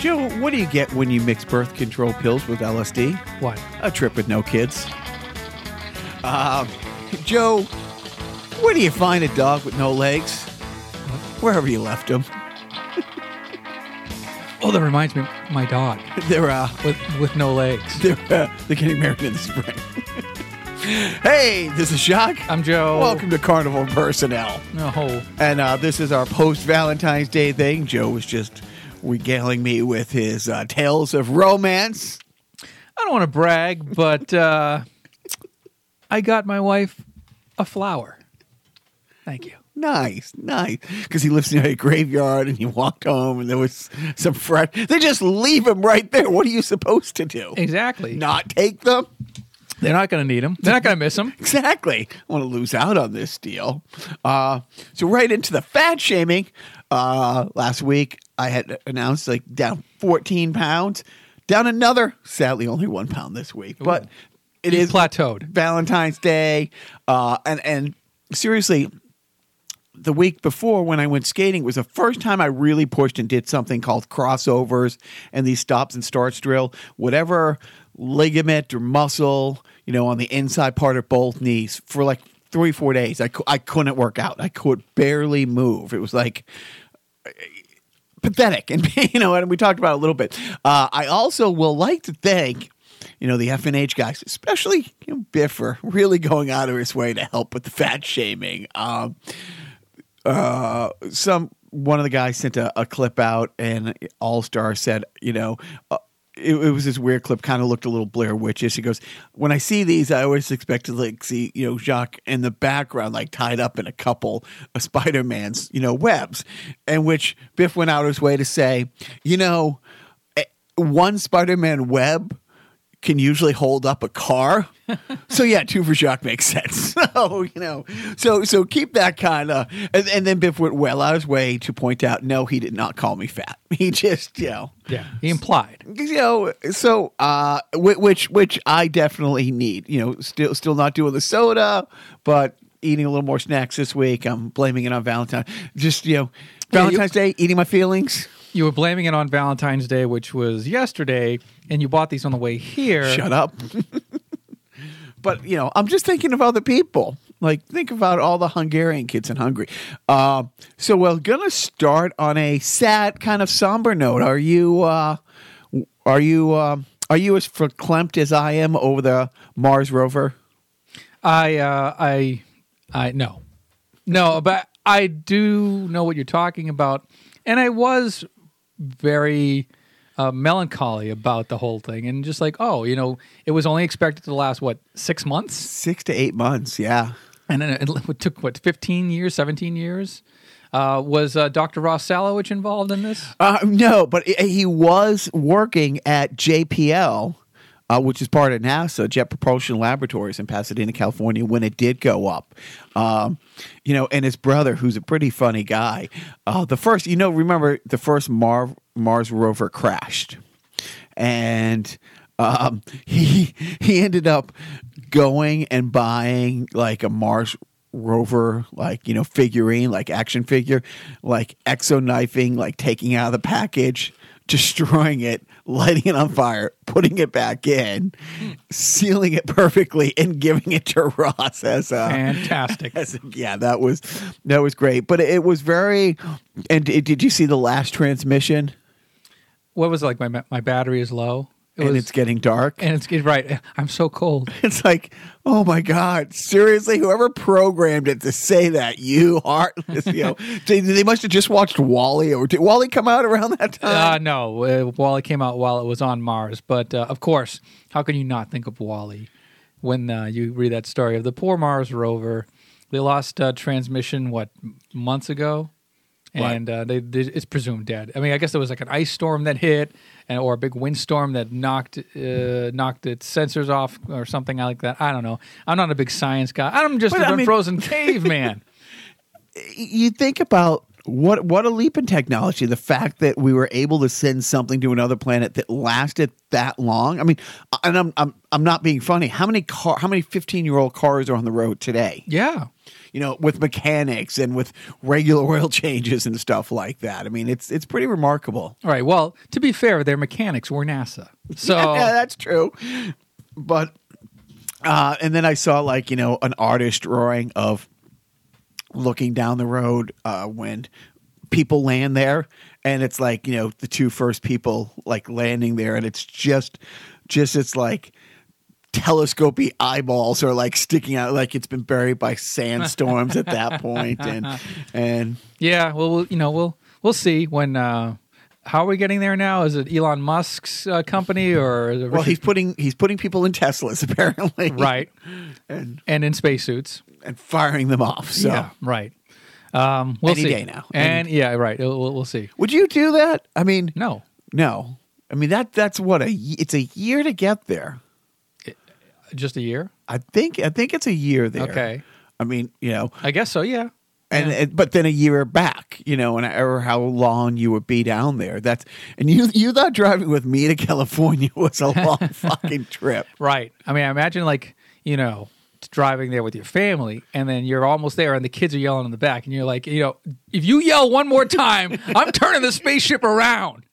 Joe, what do you get when you mix birth control pills with LSD? What? A trip with no kids. Um, Joe, where do you find a dog with no legs? Wherever you left him. Oh, that reminds me, my dog They're uh, with with no legs. they're uh, they're getting married in the spring. hey, this is Jacques. I'm Joe. Welcome to Carnival Personnel. No, And uh, this is our post Valentine's Day thing. Joe was just regaling me with his uh, tales of romance. I don't want to brag, but uh, I got my wife a flower. Thank you. Nice, nice. Because he lives near a graveyard and he walked home and there was some fresh. They just leave him right there. What are you supposed to do? Exactly. Not take them? They're not going to need them. They're not going to miss them. Exactly. I want to lose out on this deal. Uh, so right into the fat shaming. Uh, last week I had announced like down 14 pounds, down another. Sadly, only one pound this week, but it You is plateaued. Valentine's Day, uh, and and seriously, the week before when I went skating was the first time I really pushed and did something called crossovers and these stops and starts drill. Whatever ligament or muscle, you know, on the inside part of both knees for like three, four days. I, I couldn't work out. I could barely move. It was like pathetic. And, you know, and we talked about it a little bit. Uh, I also will like to thank, you know, the FNH guys, especially you know, Biffer, really going out of his way to help with the fat shaming. Um, uh, some one of the guys sent a, a clip out, and All Star said, you know, uh, it, it was this weird clip, kind of looked a little Blair Witchish. He goes, "When I see these, I always expect to like see, you know, Jacques in the background, like tied up in a couple of Spider Man's, you know, webs." And which Biff went out of his way to say, you know, eh, one Spider Man web can usually hold up a car. so yeah, two for Jacques makes sense. So you know, so so keep that kind of, and, and then Biff went well out of his way to point out, no, he did not call me fat. He just you know, Yeah, he implied. you know, so uh, which which I definitely need. You know, still still not doing the soda, but eating a little more snacks this week. I'm blaming it on Valentine. Just you know, Yeah, you- Valentine's Day, eating my feelings. You were blaming it on Valentine's Day, which was yesterday, and you bought these on the way here. Shut up. but you know, I'm just thinking of other people. Like think about all the Hungarian kids in Hungary. Uh, so we're gonna start on a sad kind of somber note. Are you? Uh, are you? Uh, are you as verklempt as I am over the Mars rover? I, uh, I, I no, no, but I do know what you're talking about, and I was very uh, melancholy about the whole thing, and just like, oh, you know, it was only expected to last what six months, Six to eight months. Yeah. and then it took what 15 years, 17 years. Uh, was uh, Dr. Ross Salowich involved in this? Uh, no, but he- he was working at JPL, uh, which is part of NASA, Jet Propulsion Laboratories in Pasadena, California, when it did go up. Um, you know, and his brother, who's a pretty funny guy, uh, the first, you know, remember the first Mar- Mars rover crashed, and um, he he ended up going and buying like a Mars rover like you know figurine like action figure like exo knifing like taking out of the package destroying it lighting it on fire putting it back in sealing it perfectly and giving it to ross as a Fantastic. as a- yeah that was that was great but it was very and did did you see the last transmission what was it like? My my battery is low. It and was, it's getting dark and it's, it's right. I'm so cold. It's like, oh my God, seriously, whoever programmed it to say that, you heartless, you know, they, they must have just watched WALL-E, or did WALL-E come out around that Uh, time? no, uh, WALL-E came out while it was on Mars. But uh, of course, how can you not think of WALL-E when uh, you read that story of the poor Mars rover? They lost uh, transmission what months ago, Right. and uh, they, they it's presumed dead. I mean, I guess there was like an ice storm that hit, and or a big windstorm that knocked uh, knocked its sensors off or something like that. I don't know. I'm not a big science guy. I'm just But, an I mean- unfrozen caveman. you think about what what a leap in technology! The fact that we were able to send something to another planet that lasted that long. I mean, and I'm I'm I'm not being funny. How many car? How many 15 year old cars are on the road today? Yeah. You know, with mechanics and with regular oil changes and stuff like that. I mean, it's it's pretty remarkable. All right. Well, to be fair, their mechanics were NASA. So yeah, that's true. But uh, and then I saw like you know an artist drawing of looking down the road uh, when people land there, and it's like you know the two first people like landing there, and it's just just it's like telescopy eyeballs are like sticking out like it's been buried by sandstorms at that point and and yeah, well, we'll you know we'll we'll see when. Uh, how are we getting there now? Is it Elon Musk's uh, company or it well he's putting he's putting people in Teslas apparently right and and in spacesuits? and firing them off so Yeah, right. Um, we'll Any see. day now. And yeah, right. We'll, we'll see. would you do that I mean No, no I mean that that's what a it's a year to get there just a year. I think I think it's a year there Okay, I mean you know I guess so. Yeah. and Yeah. it, but then a year back, you know, and or how long you would be down there. That's and you you thought driving with me to California was a long fucking trip. Right. I mean, I imagine like, you know, driving there with your family and then you're almost there and the kids are yelling in the back and you're like, you know, if you yell one more time, I'm turning the spaceship around.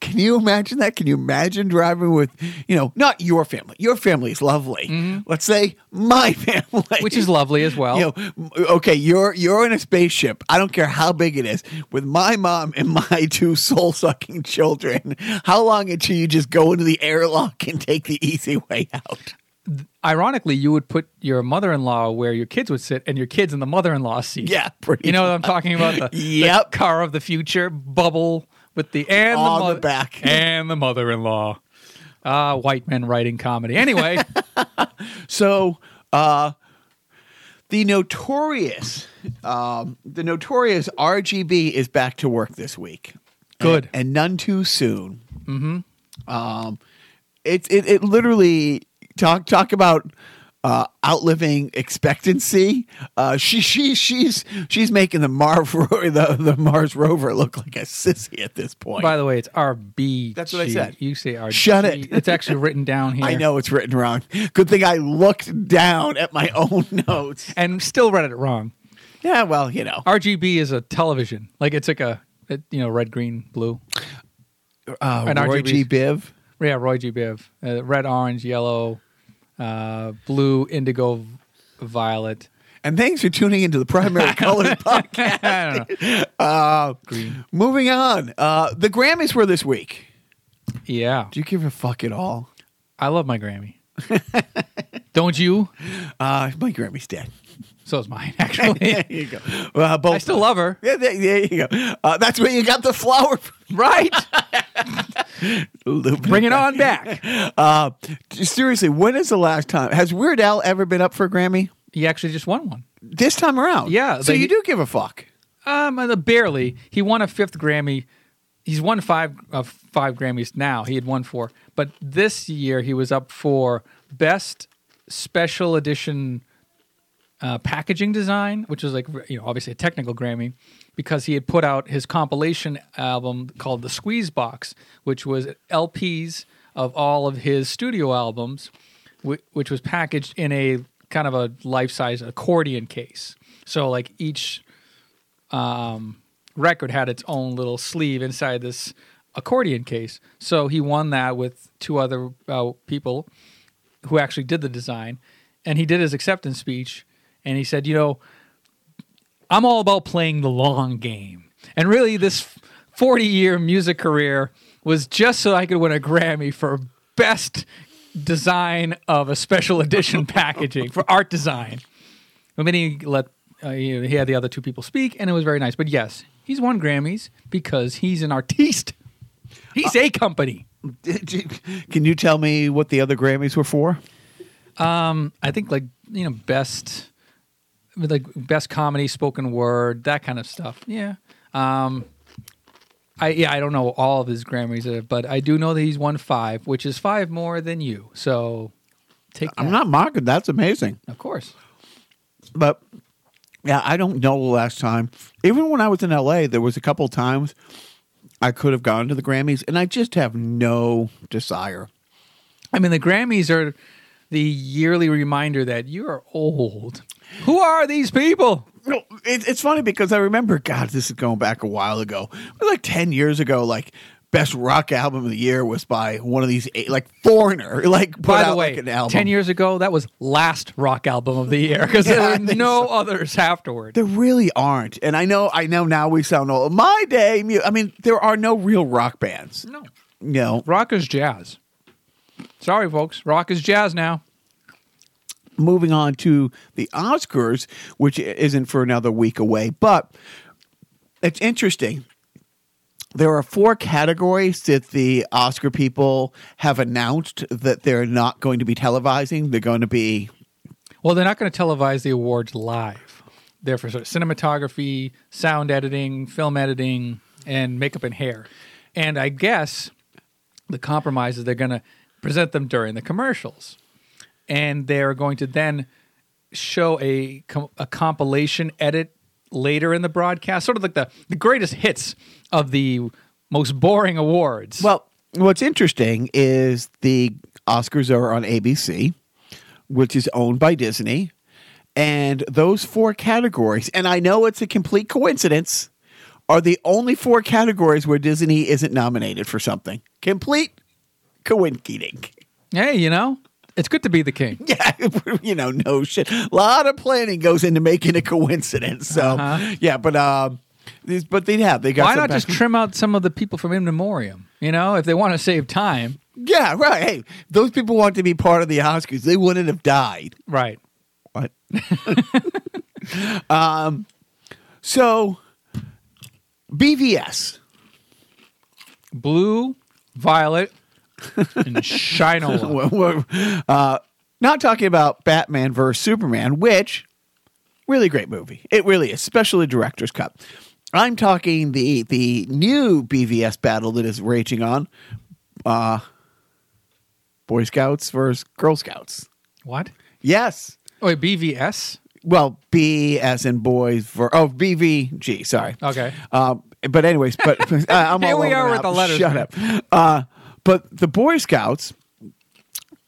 Can you imagine that? Can you imagine driving with you know not your family? Your family is lovely. Let's say my family, Mm-hmm. Which is lovely as well. You know, okay, you're you're in a spaceship. I don't care how big it is. With my mom and my two soul sucking children, how long until you just go into the airlock and take the easy way out? Ironically, you would put your mother-in-law where your kids would sit and your kids in the mother-in-law seat. Yeah, pretty. You know what I'm talking about? The, the Yep. car of the future bubble with the and On the, the back. and the mother-in-law. Ah, white men writing comedy. Anyway, So, uh, the notorious, um, the notorious RGB is back to work this week. Good. and, and none too soon. Mm-hmm. Um, it, it it literally talk talk about uh, outliving expectancy. Uh, she she she's she's making the Mars the the Mars rover look like a sissy at this point. by the way, it's RB. That's what I said. You say RG. Shut it. It's actually written down here. I know it's written wrong. Good thing I looked down at my own notes. And still read it wrong. Yeah, well, you know, RGB is a television. Like it's like a, it- you know, red, green, blue. uh, And Roy G. Biv. Yeah, Roy G. Biv. Uh, red, orange, yellow, uh, blue, indigo, violet. And thanks for tuning into the Primary Colors podcast. I don't know. Uh, Green. moving on. Uh, the Grammys were this week. Yeah. Do you give a fuck at all? I love my Grammy. Don't you? Uh, my Grammy's dead. So is mine, actually. there you go. Uh, both I still love her. Yeah, there, there you go. Uh, that's where you got the flower. from. Right? Bring it on back. Uh, seriously, when is the last time? Has Weird Al ever been up for a Grammy? He actually just won one. This time around? Yeah, So they- you do give a fuck. Um, uh, barely. He won a fifth Grammy. He's won five uh, five Grammys now. He had won four, but this year he was up for best special edition uh, packaging design, which is like you know obviously a technical Grammy, because he had put out his compilation album called the Squeeze Box, which was LPs of all of his studio albums, whi- which was packaged in a kind of a life size accordion case. So like each um, record had its own little sleeve inside this accordion case. So he won that with two other uh, people who actually did the design. And he did his acceptance speech. And he said, You know, I'm all about playing the long game. And really, this 40 year music career was just so I could win a Grammy for best design of a special edition packaging for art design. And then he let uh, he, he had the other two people speak, and it was very nice. But yes, he's won Grammys because he's an artiste. He's a company. Can you tell me what the other Grammys were for? Um, I think like you know best, like best comedy, spoken word, that kind of stuff. Yeah. Um, I yeah I don't know all of his Grammys, uh, but I do know that he's won five, which is five more than you. So take that. I'm not mocking. That's amazing. of course. But Yeah, I don't know the last time. Even when I was in LA, there was a couple times I could have gone to the Grammys, and I just have no desire. I mean, the Grammys are the yearly reminder that you are old. Who are these people? No, it, it's funny because I remember, God, this is going back a while ago. Like 10 years ago, like, best rock album of the year was by one of these, eight, like, Foreigner, like, By the way, like an album. 10 years ago, that was last rock album of the year because Yeah, there were no others afterward. There really aren't. And I know, I know now we sound old. My day, I mean, there are no real rock bands. No. no, Rock is jazz. Sorry, folks. Rock is jazz now. Moving on to the Oscars, which isn't for another week away, but it's interesting. There are four categories that the Oscar people have announced that they're not going to be televising. They're going to be Well, they're not going to televise the awards live. They're for sort of cinematography, sound editing, film editing, and makeup and hair. And I guess the compromise is they're going to present them during the commercials. And they're going to then show a, com- a compilation edit later in the broadcast, sort of like the, the greatest hits of the most boring awards. Well, what's interesting is the Oscars are on ABC, which is owned by Disney. And those four categories, and I know it's a complete coincidence, are the only four categories where Disney isn't nominated for something. Complete coincidence. hey, you know, it's good to be the king. Yeah, you know, no shit. A lot of planning goes into making a coincidence. So, Uh-huh. yeah, but um, but they have they got. Why not just trim out some of the people from In Memoriam? You know, if they want to save time. Yeah, right. Hey, those people want to be part of the Oscars. They wouldn't have died. Right. What? um, so BVS. Blue, violet, and Shinola. We're- we're, uh, not talking about Batman versus Superman, which really great movie. It really is, especially director's cut. I'm talking the the new BVS battle that is raging on. Uh, Boy Scouts versus Girl Scouts. What? Yes. Oh, wait, BVS? Well, B as in boys for oh BVG. Sorry. Okay. Um, but anyways, but uh, I'm Here all we are with the letters, Shut up. Uh, but the Boy Scouts,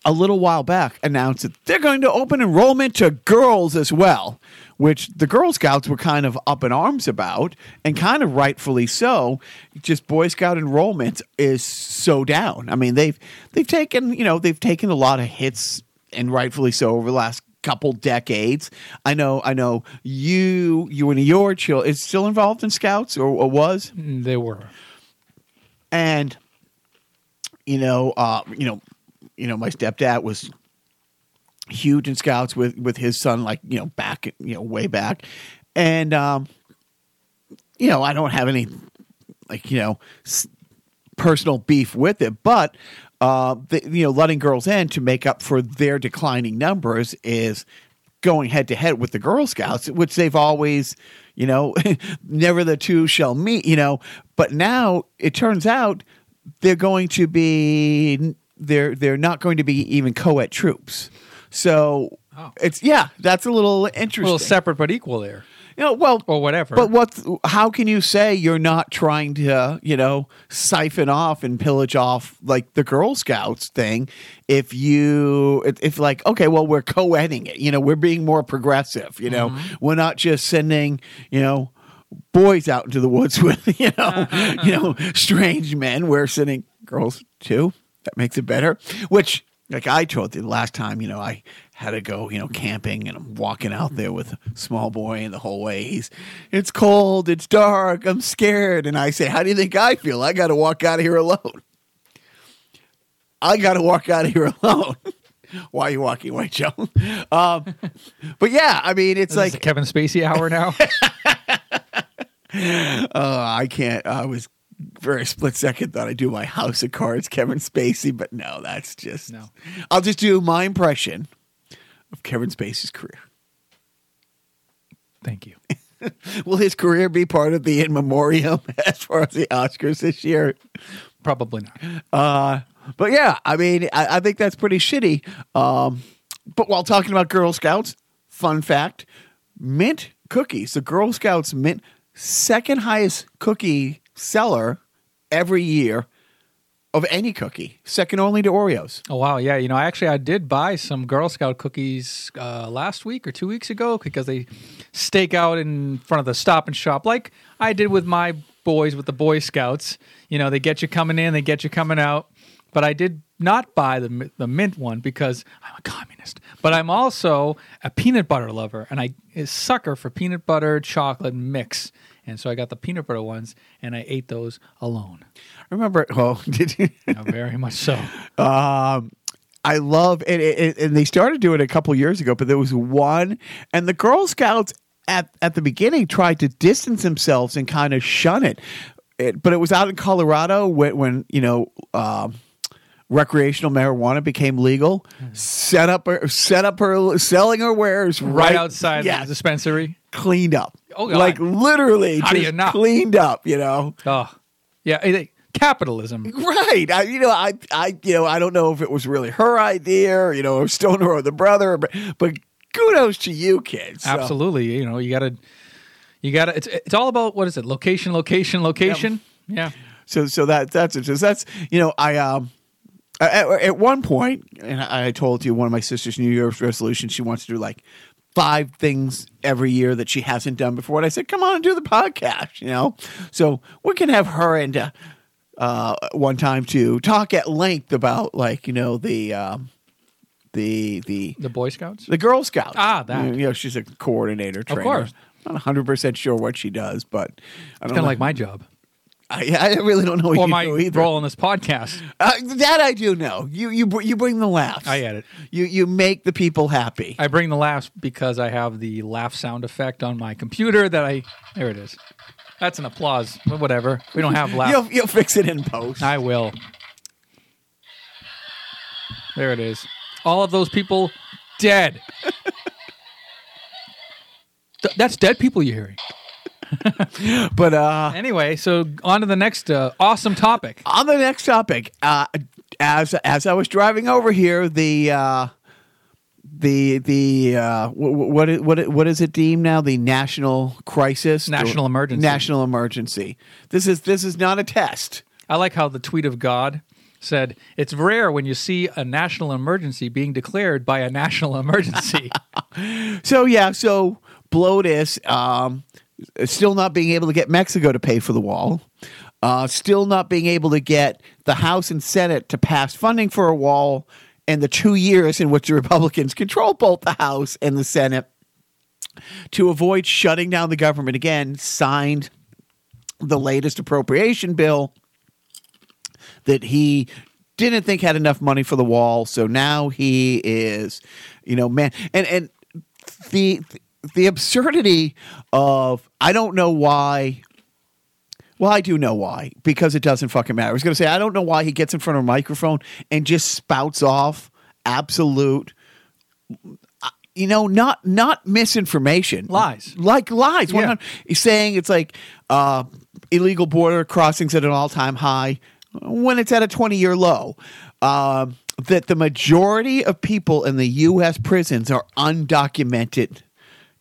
a little while back, announced that they're going to open enrollment to girls as well, which the Girl Scouts were kind of up in arms about, and kind of rightfully so. Just Boy Scout enrollment is so down. I mean, they've they've taken you know they've taken a lot of hits, and rightfully so over the last couple decades. I know, I know you, you and your child is still involved in Scouts or, or was, They were. and you know, uh, you know, you know, my stepdad was huge in Scouts with with his son, like you know, back you know, way back, and um, you know, I don't have any like you know s- personal beef with it, but uh, the, you know, letting girls in to make up for their declining numbers is going head to head with the Girl Scouts, which they've always, you know, never the two shall meet, you know. But now it turns out they're going to be they're they're not going to be even co-ed troops. So Oh. it's yeah, that's a little A interesting. little separate but equal there. you know, well, Or whatever. but what? How can you say you're not trying to, you know, siphon off and pillage off like the Girl Scouts thing? If you, if, if like, okay, well, we're co-eding it. You know, we're being more progressive. You know, mm-hmm. we're not just sending, you know, boys out into the woods with, you know, you know, strange men. We're sending girls too. That makes it better. Which, like I told you the last time, you know, I had to go, you know, camping and I'm walking out there with a small boy and the whole way he's it's cold, it's dark, I'm scared. And I say, How do you think I feel? I gotta walk out of here alone. I gotta walk out of here alone. Why are you walking away, Joe? Um, but yeah, I mean, it's Is like Kevin Spacey hour now. Uh, I can't. I was for a split second thought I'd do my House of Cards Kevin Spacey, but no, that's just. No. I'll just do my impression of Kevin Spacey's career. Thank you. Will his career be part of the in memoriam as far as the Oscars this year? Probably not. Uh, but yeah, I mean, I, I think that's pretty shitty. Um, but while talking about Girl Scouts, fun fact: Mint cookies. The Girl Scouts mint second highest cookie seller every year of any cookie, second only to Oreos. Oh wow, yeah. You know, actually, I did buy some Girl Scout cookies uh, last week or two weeks ago because they stake out in front of the Stop and Shop, like I did with my boys with the Boy Scouts. You know, they get you coming in, they get you coming out. But I did not buy the the mint one because I'm a communist. But I'm also a peanut butter lover, and I a sucker for peanut butter chocolate mix. And so I got the peanut butter ones, and I ate those alone. Remember? Oh, did you? Yeah, very much so. Um, I love and, and, and they started doing it a couple years ago, but there was one, and the Girl Scouts at at the beginning tried to distance themselves and kind of shun it. it but it was out in Colorado when, when you know. Um, Recreational marijuana became legal. Set up, her, set up her selling her wares right, Right outside Yeah, the dispensary. cleaned up. Oh, God. like literally, How just cleaned up. You know, Oh, yeah. Capitalism. Right. I, you know, I, I, you know, I don't know if it was really her idea, or you know, or Stoner or the brother, but, but kudos to you, kids. So, Absolutely. You know, you gotta, you gotta. It's it's all about what is it? Location, location, location. Yeah. So, so that that's it. So that's you know, I um. At, at one point, and I told you one of my sister's New Year's resolutions, she wants to do like five things every year that she hasn't done before. And I said, come on and do the podcast, you know? So we can have her and uh, uh, one time to talk at length about like, you know, the, um, the, the, The Boy Scouts. The Girl Scouts. Ah, that. You know, she's a coordinator trainer. Of course. Not 100% sure what she does, but I don't Kind of like my job I, I really don't know what or you my do either. role on this podcast. Uh, that I do know. You you br- you bring the laughs. I get it. You you make the people happy. I bring the laughs because I have the laugh sound effect on my computer. That I there it is. That's an applause. But Whatever. We don't have laugh. You'll you'll fix it in post. I will. There it is. All of those people dead. Th- that's dead people you're hearing. But uh, Anyway, so on to the next uh, awesome topic. on the next topic, uh, as as I was driving over here, the uh, the the uh, what what what is it deemed now? The national crisis, National emergency. national emergency. This is this is not a test. I like how the tweet of God said, It's rare when you see a national emergency being declared by a national emergency. So yeah, so Blotus um, still not being able to get Mexico to pay for the wall, uh, still not being able to get the House and Senate to pass funding for a wall, and the two years in which the Republicans control both the House and the Senate to avoid shutting down the government again, signed the latest appropriation bill that he didn't think had enough money for the wall. So now he is, you know, man, and and the the absurdity of I don't know why. Well, I do know why because it doesn't fucking matter. I was going to say I don't know why he gets in front of a microphone and just spouts off absolute you know, not not misinformation, Lies. like lies. Yeah. 100 He's saying it's like uh, illegal border crossings at an all time high when it's at a twenty year low. Um, that the majority of people in the U.S. prisons are undocumented.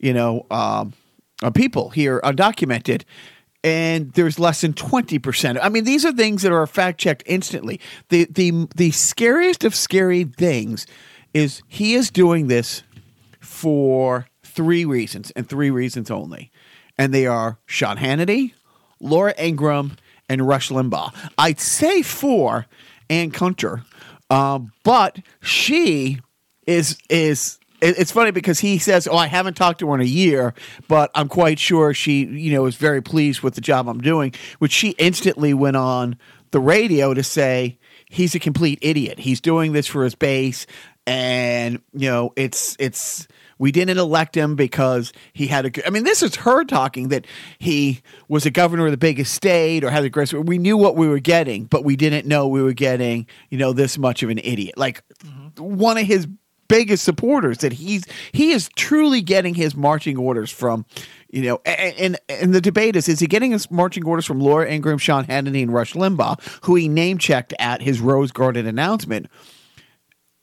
You know, um, uh, people here undocumented. And there's less than twenty percent. I mean, these are things that are fact checked instantly. The the the scariest of scary things is he is doing this for three reasons and three reasons only. And they are Sean Hannity, Laura Ingraham, and Rush Limbaugh. I'd say four, Ann Coulter. Um, but she is is it's funny because he says, "Oh, I haven't talked to her in a year, but I'm quite sure she, you know, is very pleased with the job I'm doing." Which she instantly went on the radio to say he's a complete idiot. He's doing this for his base, and you know, it's it's we didn't elect him because he had a good. I mean, this is her talking that he was a governor of the biggest state or had a great. We knew what we were getting, but we didn't know we were getting, you know, this much of an idiot. Like mm-hmm. one of his biggest supporters that he's he is truly getting his marching orders from you know and and, and the debate is is he getting his marching orders from Laura Ingraham, Sean Hannity, and Rush Limbaugh, who he name checked at his Rose Garden announcement,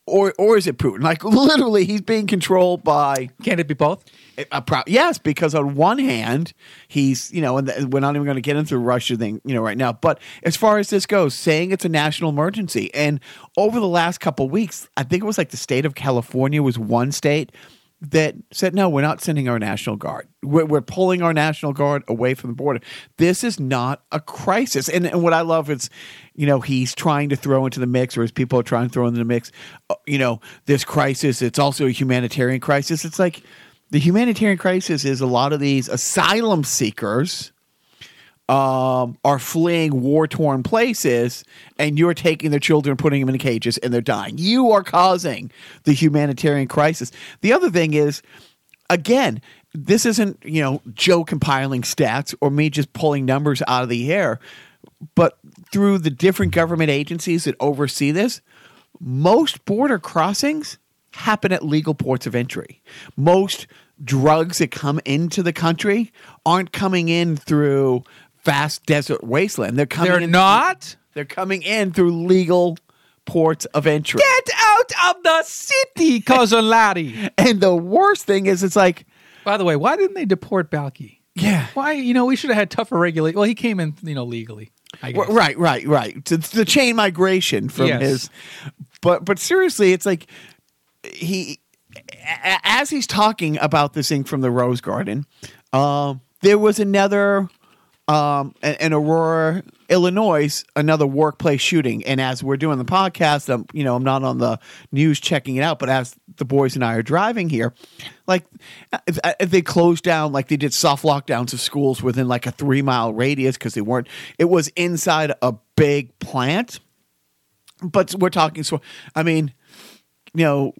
or or is it Putin? Like literally, he's being controlled by Can it be both? a pro- yes, because on one hand, he's you know, and th- we're not even going to get into the Russia thing, you know, right now. But as far as this goes, saying it's a national emergency, and over the last couple weeks, I think it was like the state of California was one state that said no, we're not sending our national guard. We're, we're pulling our national guard away from the border. This is not a crisis, and, and what I love is, you know, he's trying to throw into the mix, or his people are trying to throw into the mix, uh, you know, this crisis. It's also a humanitarian crisis. It's like the humanitarian crisis is a lot of these asylum seekers um, are fleeing war torn places, and you're taking their children, putting them in cages, and they're dying. You are causing the humanitarian crisis. The other thing is, again, this isn't you know Joe compiling stats or me just pulling numbers out of the air, but through the different government agencies that oversee this, most border crossings happen at legal ports of entry. Most drugs that come into the country aren't coming in through vast desert wasteland. They're coming They're in not. they're coming in through legal ports of entry. Get out of the city, Cousin Larry. And the worst thing is it's like By the way, why didn't they deport Balki? yeah. Why? You know, we should have had tougher regulate. Well, he came in, you know, legally. I guess. Right, right, right. To the chain migration from Yes. his, but but seriously, it's like he, as he's talking about this thing from the Rose Garden, um, there was another, um, in Aurora, Illinois, another workplace shooting. And as we're doing the podcast, I'm you know I'm not on the news checking it out, but as the boys and I are driving here, like they closed down, like they did soft lockdowns of schools within like a three mile radius because they weren't. It was inside a big plant, but we're talking. So I mean, you know,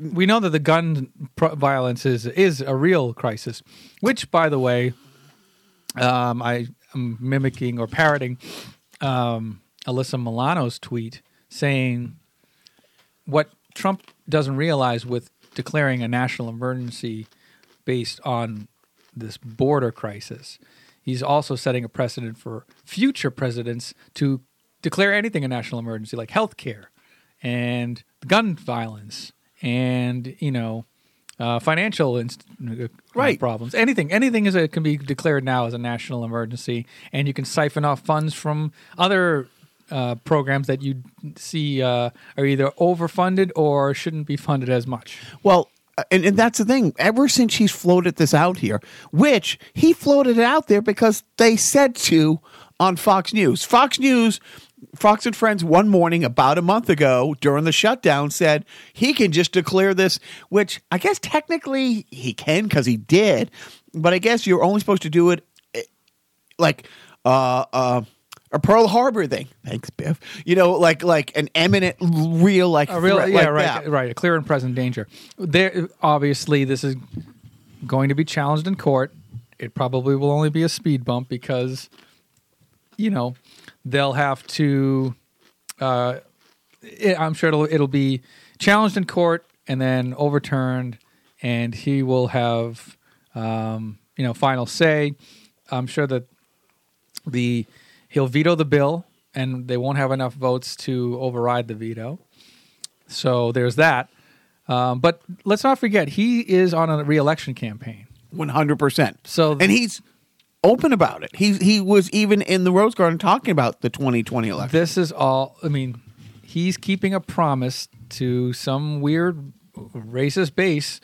we know that the gun violence is is a real crisis, which, by the way, um, I am mimicking or parroting um, Alyssa Milano's tweet saying what Trump doesn't realize with declaring a national emergency based on this border crisis. He's also setting a precedent for future presidents to declare anything a national emergency, like health care and gun violence and, you know, uh, financial inst- uh, Right. problems. Anything, anything is a, can be declared now as a national emergency, and you can siphon off funds from other uh, programs that you see uh, are either overfunded or shouldn't be funded as much. Well, and, and that's the thing. Ever since he's floated this out here, which he floated it out there because they said to on Fox News. Fox News, Fox and Friends, one morning about a month ago during the shutdown said he can just declare this, which I guess technically he can because he did, but I guess you're only supposed to do it eh, like uh uh a Pearl Harbor thing. Thanks, Biff. You know, like like an eminent, real like A real, yeah, like right, that. right. A clear and present danger. There, obviously, this is going to be challenged in court. It probably will only be a speed bump because, you know, they'll have to. Uh, it, I'm sure it'll it'll be challenged in court and then overturned, and he will have, um, you know, final say. I'm sure that the he'll veto the bill, and they won't have enough votes to override the veto. So there's that. Um, but let's not forget, he is on a reelection campaign. One hundred percent. So and he's open about it. He he was even in the Rose Garden talking about the 2020 election. this is all. I mean, he's keeping a promise to some weird racist base,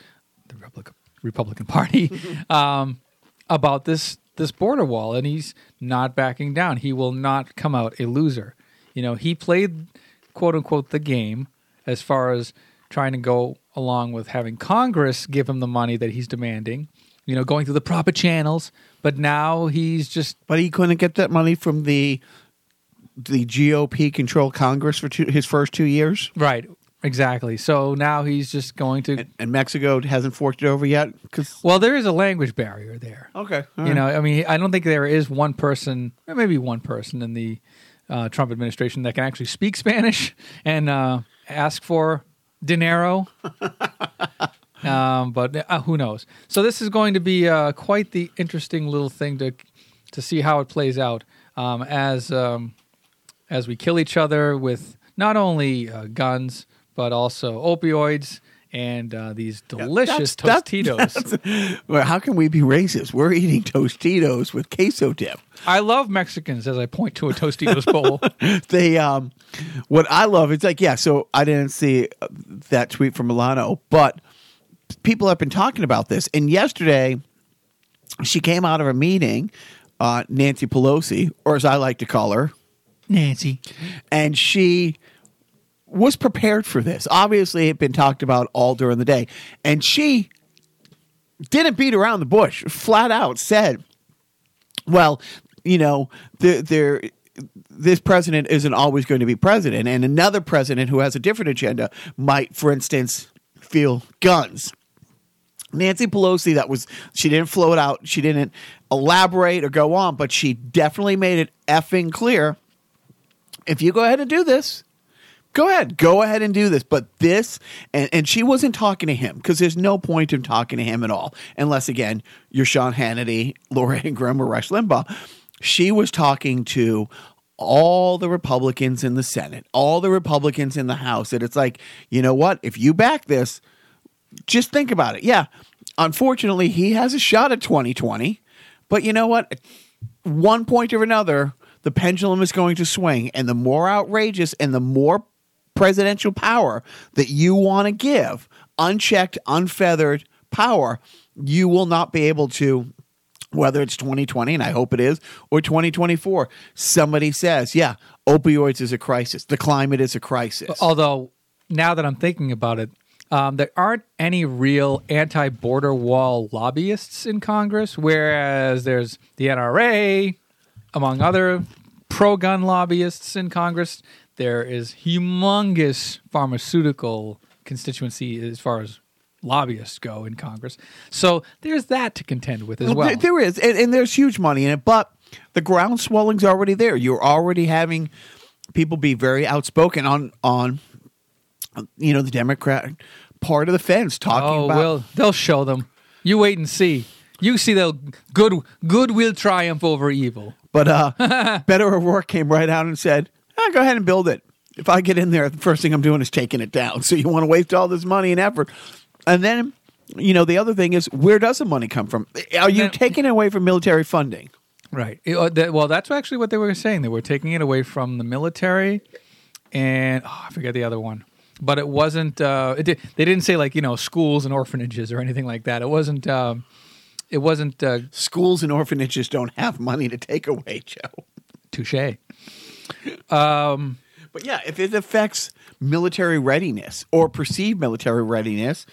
the Republic, Republican Party, um, about this this border wall, and he's not backing down. He will not come out a loser. You know, he played quote unquote the game as far as trying to go along with having Congress give him the money that he's demanding. You know, going through the proper channels, but now he's just but he couldn't get that money from the the GOP controlled Congress for two, his first two years, Right, exactly. So now he's just going to. and, and Mexico hasn't forked it over yet. Because Well, there is a language barrier there. okay, You know, I mean, I don't think there is one person, or maybe one person in the uh, Trump administration that can actually speak Spanish and uh, ask for dinero. um, but uh, who knows? So this is going to be uh, quite the interesting little thing to to see how it plays out um, as um, as we kill each other with not only uh, guns but also opioids and uh, these delicious That's- Tostitos. that's- well, how can we be racist? We're eating Tostitos with queso dip. I love Mexicans as I point to a Tostitos bowl. they um what i love it's like yeah so i didn't see uh, that tweet from milano but people have been talking about this. And yesterday she came out of a meeting uh nancy pelosi or as i like to call her. Nancy. and she was prepared for this. Obviously it had been talked about all during the day. And she didn't beat around the bush. Flat out said well, you know, there, there, this president isn't always going to be president, and another president who has a different agenda might, for instance, feel guns. Nancy Pelosi, that was she didn't float out, she didn't elaborate or go on, but she definitely made it effing clear. If you go ahead and do this, go ahead, go ahead and do this. But this, and, and she wasn't talking to him because there's no point in talking to him at all, unless again you're Sean Hannity, Laura Ingraham, or Rush Limbaugh. She was talking to all the Republicans in the Senate, all the Republicans in the House. And it's like, you know what? If you back this, just think about it. Yeah, unfortunately, he has a shot at 2020, but you know what? One point or another, the pendulum is going to swing, and the more outrageous and the more presidential power that you want to give, unchecked, unfeathered power, you will not be able to. Whether it's 2020, and I hope it is, or 2024, somebody says, yeah, opioids is a crisis. The climate is a crisis. Although, now that I'm thinking about it, um, there aren't any real anti border wall lobbyists in Congress, whereas there's the NRA, among other pro gun lobbyists in Congress. There is humongous pharmaceutical constituency as far as lobbyists go in Congress. So there's that to contend with as well. There, there is, and, and there's huge money in it, but the ground swelling's already there. You're already having people be very outspoken on on you know the Democrat part of the fence talking oh, about. well, they'll show them. You wait and see. You see, they'll good good will triumph over evil. But uh, Beto O'Rourke came right out and said, ah, "Go ahead and build it. If I get in there, the first thing I'm doing is taking it down. So you want to waste all this money and effort, and then." You know, the other thing is, where does the money come from? Are you Then- taking it away from military funding? Right. Uh, well, that's actually what they were saying. They were taking it away from the military, and oh, I forget the other one. But it wasn't. Uh, it did, they didn't say like you know schools and orphanages or anything like that. It wasn't. Um, it wasn't uh, Schools and orphanages don't have money to take away, Joe. touche. Um, But yeah, if it affects military readiness or perceived military readiness,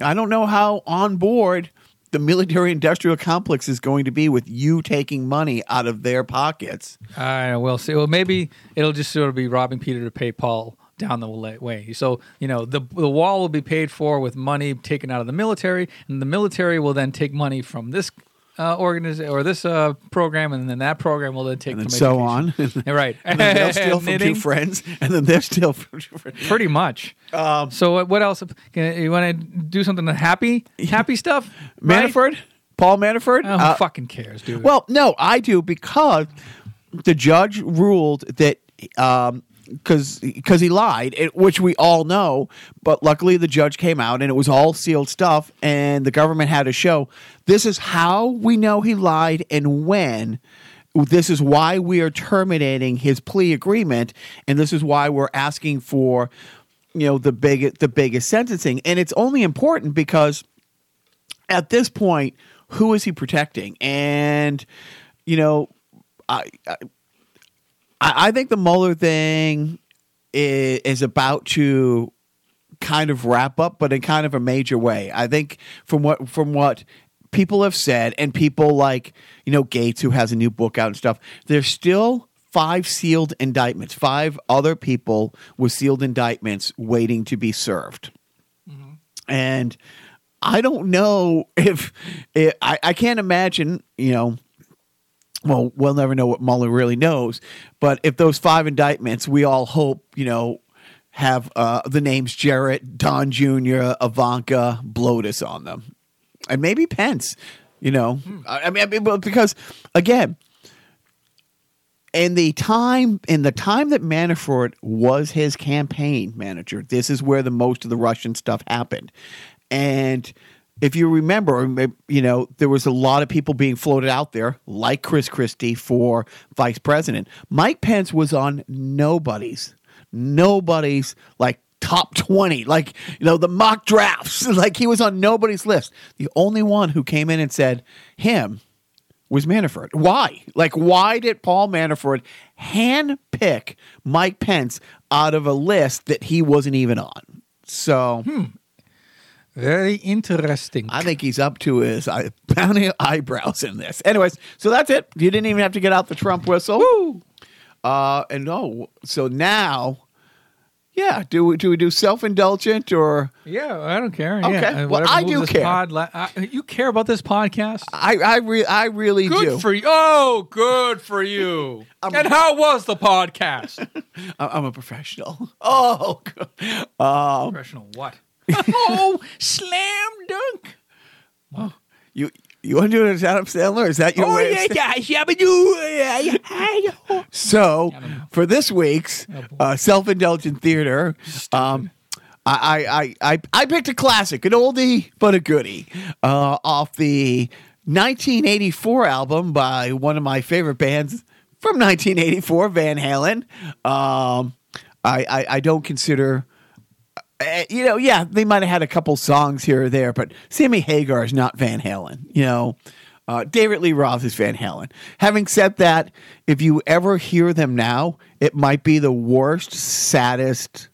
I don't know how on board the military industrial complex is going to be with you taking money out of their pockets. I will see. Well, maybe it'll just sort of be robbing Peter to pay Paul down the way. So you know the the wall will be paid for with money taken out of the military, and the military will then take money from this uh, organization or this uh, program, and then that program will then take And then from so on. education. Yeah, right. and then they'll steal from two friends, and then they'll steal from two friends. Pretty much. Um, so what, what else? Can- You want to do something happy, happy stuff? right? Manafort, Paul Manafort. Oh, who uh, fucking cares, dude? Well, no, I do because the judge ruled that um because because he lied, it, which we all know. But luckily, the judge came out and it was all sealed stuff, and the government had to show this is how we know he lied and when. This is why we are terminating his plea agreement, and this is why we're asking for, you know, the big the biggest sentencing. And it's only important because at this point, who is he protecting? And you know, I I, I think the Mueller thing is, is about to kind of wrap up, but in kind of a major way. I think from what from what people have said, and people like you know Gates, who has a new book out and stuff, there's still five sealed indictments, five other people with sealed indictments waiting to be served mm-hmm. and I don't know if, if I, I can't imagine, you know. Well, we'll never know what Mueller really knows, but if those five indictments, we all hope, you know, have uh, the names Jared, Don Jr., Ivanka, Blotus on them, and maybe Pence. You know, I I mean, I mean, because again, in the time in the time that Manafort was his campaign manager, this is where the most of the Russian stuff happened. And if you remember, you know, there was a lot of people being floated out there, like Chris Christie for vice president. Mike Pence was on nobody's, nobody's like top 20, like, you know, the mock drafts. Like he was on nobody's list. The only one who came in and said him was Manafort. Why? Like, why did Paul Manafort handpick Mike Pence out of a list that he wasn't even on? So hmm. Very interesting. I think he's up to his eye- bounty eyebrows in this. Anyways, so that's it. You didn't even have to get out the Trump whistle. Woo! Uh, and no, so now, yeah, do we do we do self indulgent or Yeah, I don't care. Okay, Yeah, well, whatever I moves do this care. Pod la- uh, you care about this podcast? I I re- I really Good do. for you. Oh, good for you. and how was the podcast? I- I'm a professional. Oh, good. um, Professional what? oh, slam dunk. you you want to do it as Adam Sandler? Is that your Oh, way? yeah, yeah, yeah. So for this week's Oh, uh, self-indulgent theater, um, I, I I I I picked a classic, an oldie but a goodie, uh, off the 1984 album by one of my favorite bands from 1984, Van Halen. Um, I, I I don't consider. Uh, you know, yeah, they might have had a couple songs here or there, but Sammy Hagar is not Van Halen. You know, uh, David Lee Roth is Van Halen. Having said that, if you ever hear them now, it might be the worst, saddest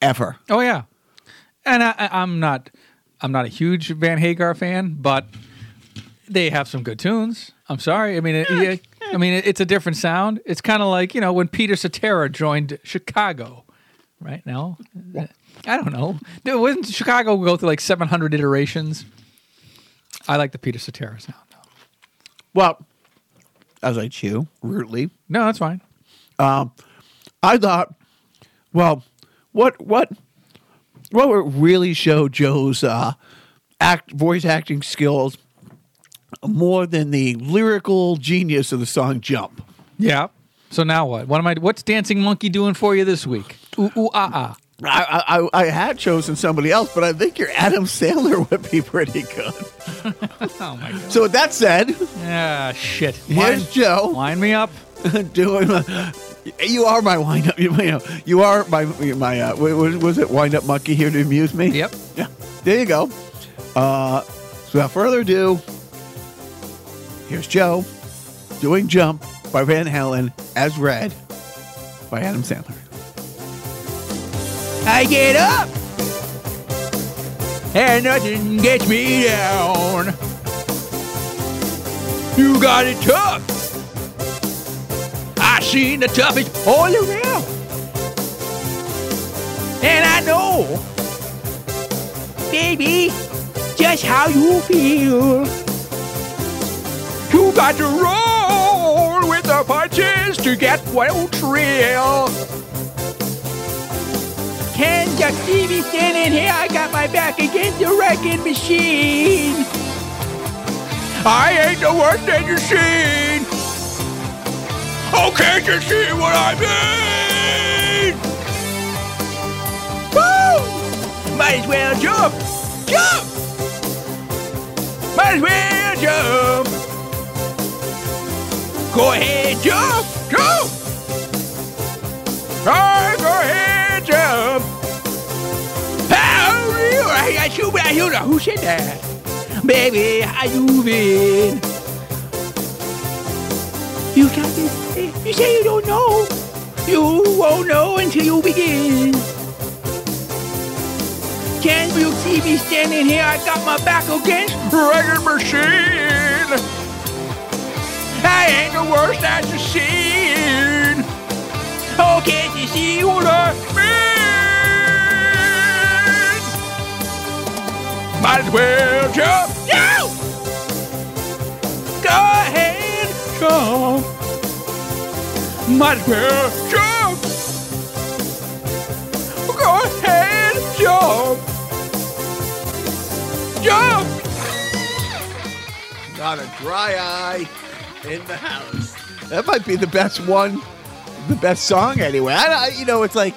ever. Oh yeah, and I, I'm not, I'm not a huge Van Hagar fan, but they have some good tunes. I'm sorry. I mean, it, yeah, I mean, it, it's a different sound. It's kind of like you know when Peter Cetera joined Chicago, right? now. I don't know. There Wasn't Chicago go through like 700 iterations? I like the Peter Cetera sound. though. Well, as I chew rudely, No, that's fine. I thought, well, what what what would really show Joe's uh, act voice acting skills more than the lyrical genius of the song "Jump." Yeah. So now what? What am I? What's Dancing Monkey doing for you this week? Ooh ooh ah ah. I, I I had chosen somebody else, but I think your Adam Sandler would be pretty good. Oh my god. So with that said, Ah shit. here's Line, Joe line me up. doing. uh, you are my wind up. You know, you are my my. Uh, wa- was, was it wind up monkey here to amuse me? Yep. Yeah. There you go. Uh, so without further ado, here's Joe doing "Jump" by Van Halen as read by Adam Sandler. I get up and nothing gets me down. You got it tough. I seen the toughest all around. And I know, baby, just how you feel. You got to roll with the punches to get well thrill. Can you see me standing here? I got my back against the wrecking machine. I ain't the worst that you've seen. Oh, can't you see what I mean? Woo! Might as well jump. Jump! Might as well jump. Go ahead, jump. Jump! Oh, go ahead, jump. Who said that? Baby, how you been? You got this. You say you don't know. You won't know until you begin. Can you see me standing here? I got my back against record machine. I ain't the worst that you've seen. Can't you see what I mean? Might as well jump. You! Go ahead, jump. Might as well jump. Go ahead, jump. Jump. Not a dry eye in the house. that might be the best one, the best song anyway. I, I you know, it's like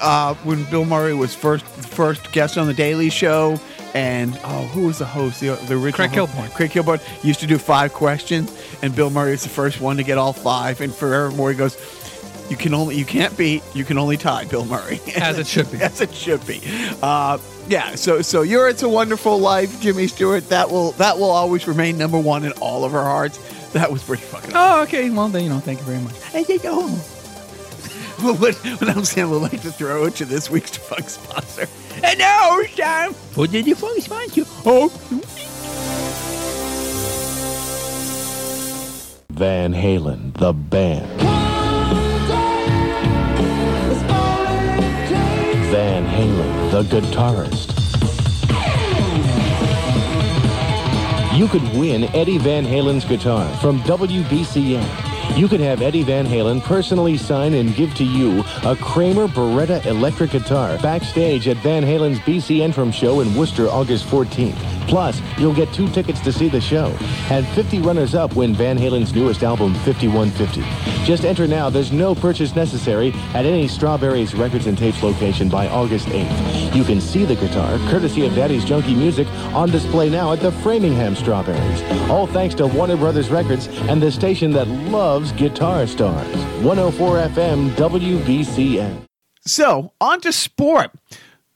uh, when Bill Murray was first first guest on the Daily Show, and oh, who was the host? The, the original Craig? Kilborn. Craig Kilborn used to do five questions, and Bill Murray was the first one to get all five. And forevermore, he goes, "You can only you can't beat, you can only tie Bill Murray." As it should be. as it should be. Uh, yeah. So so your "It's a Wonderful Life," Jimmy Stewart. That will that will always remain number one in all of our hearts. That was pretty fucking. Oh, okay. Well, then, you know, thank you very much. Hey, you go. Well, what, what I'm saying, we'd like to throw it to this week's defunct sponsor. And now it's time for the defunct sponsor. Oh, Van Halen, the band. Van Halen, the guitarist. You could win Eddie Van Halen's guitar from WBCN. You could have Eddie Van Halen personally sign and give to you a Kramer Baretta electric guitar backstage at Van Halen's Centrum show in Worcester August 14th. Plus, you'll get two tickets to see the show. And 50 runners-up win Van Halen's newest album, 5150. Just enter now. There's no purchase necessary at any Strawberries Records and Tapes location by August 8th. You can see the guitar, courtesy of Daddy's Junky Music, on display now at the Framingham Strawberries. All thanks to Warner Brothers Records and the station that loves guitar stars. 104 FM WBCN. So, on to sport.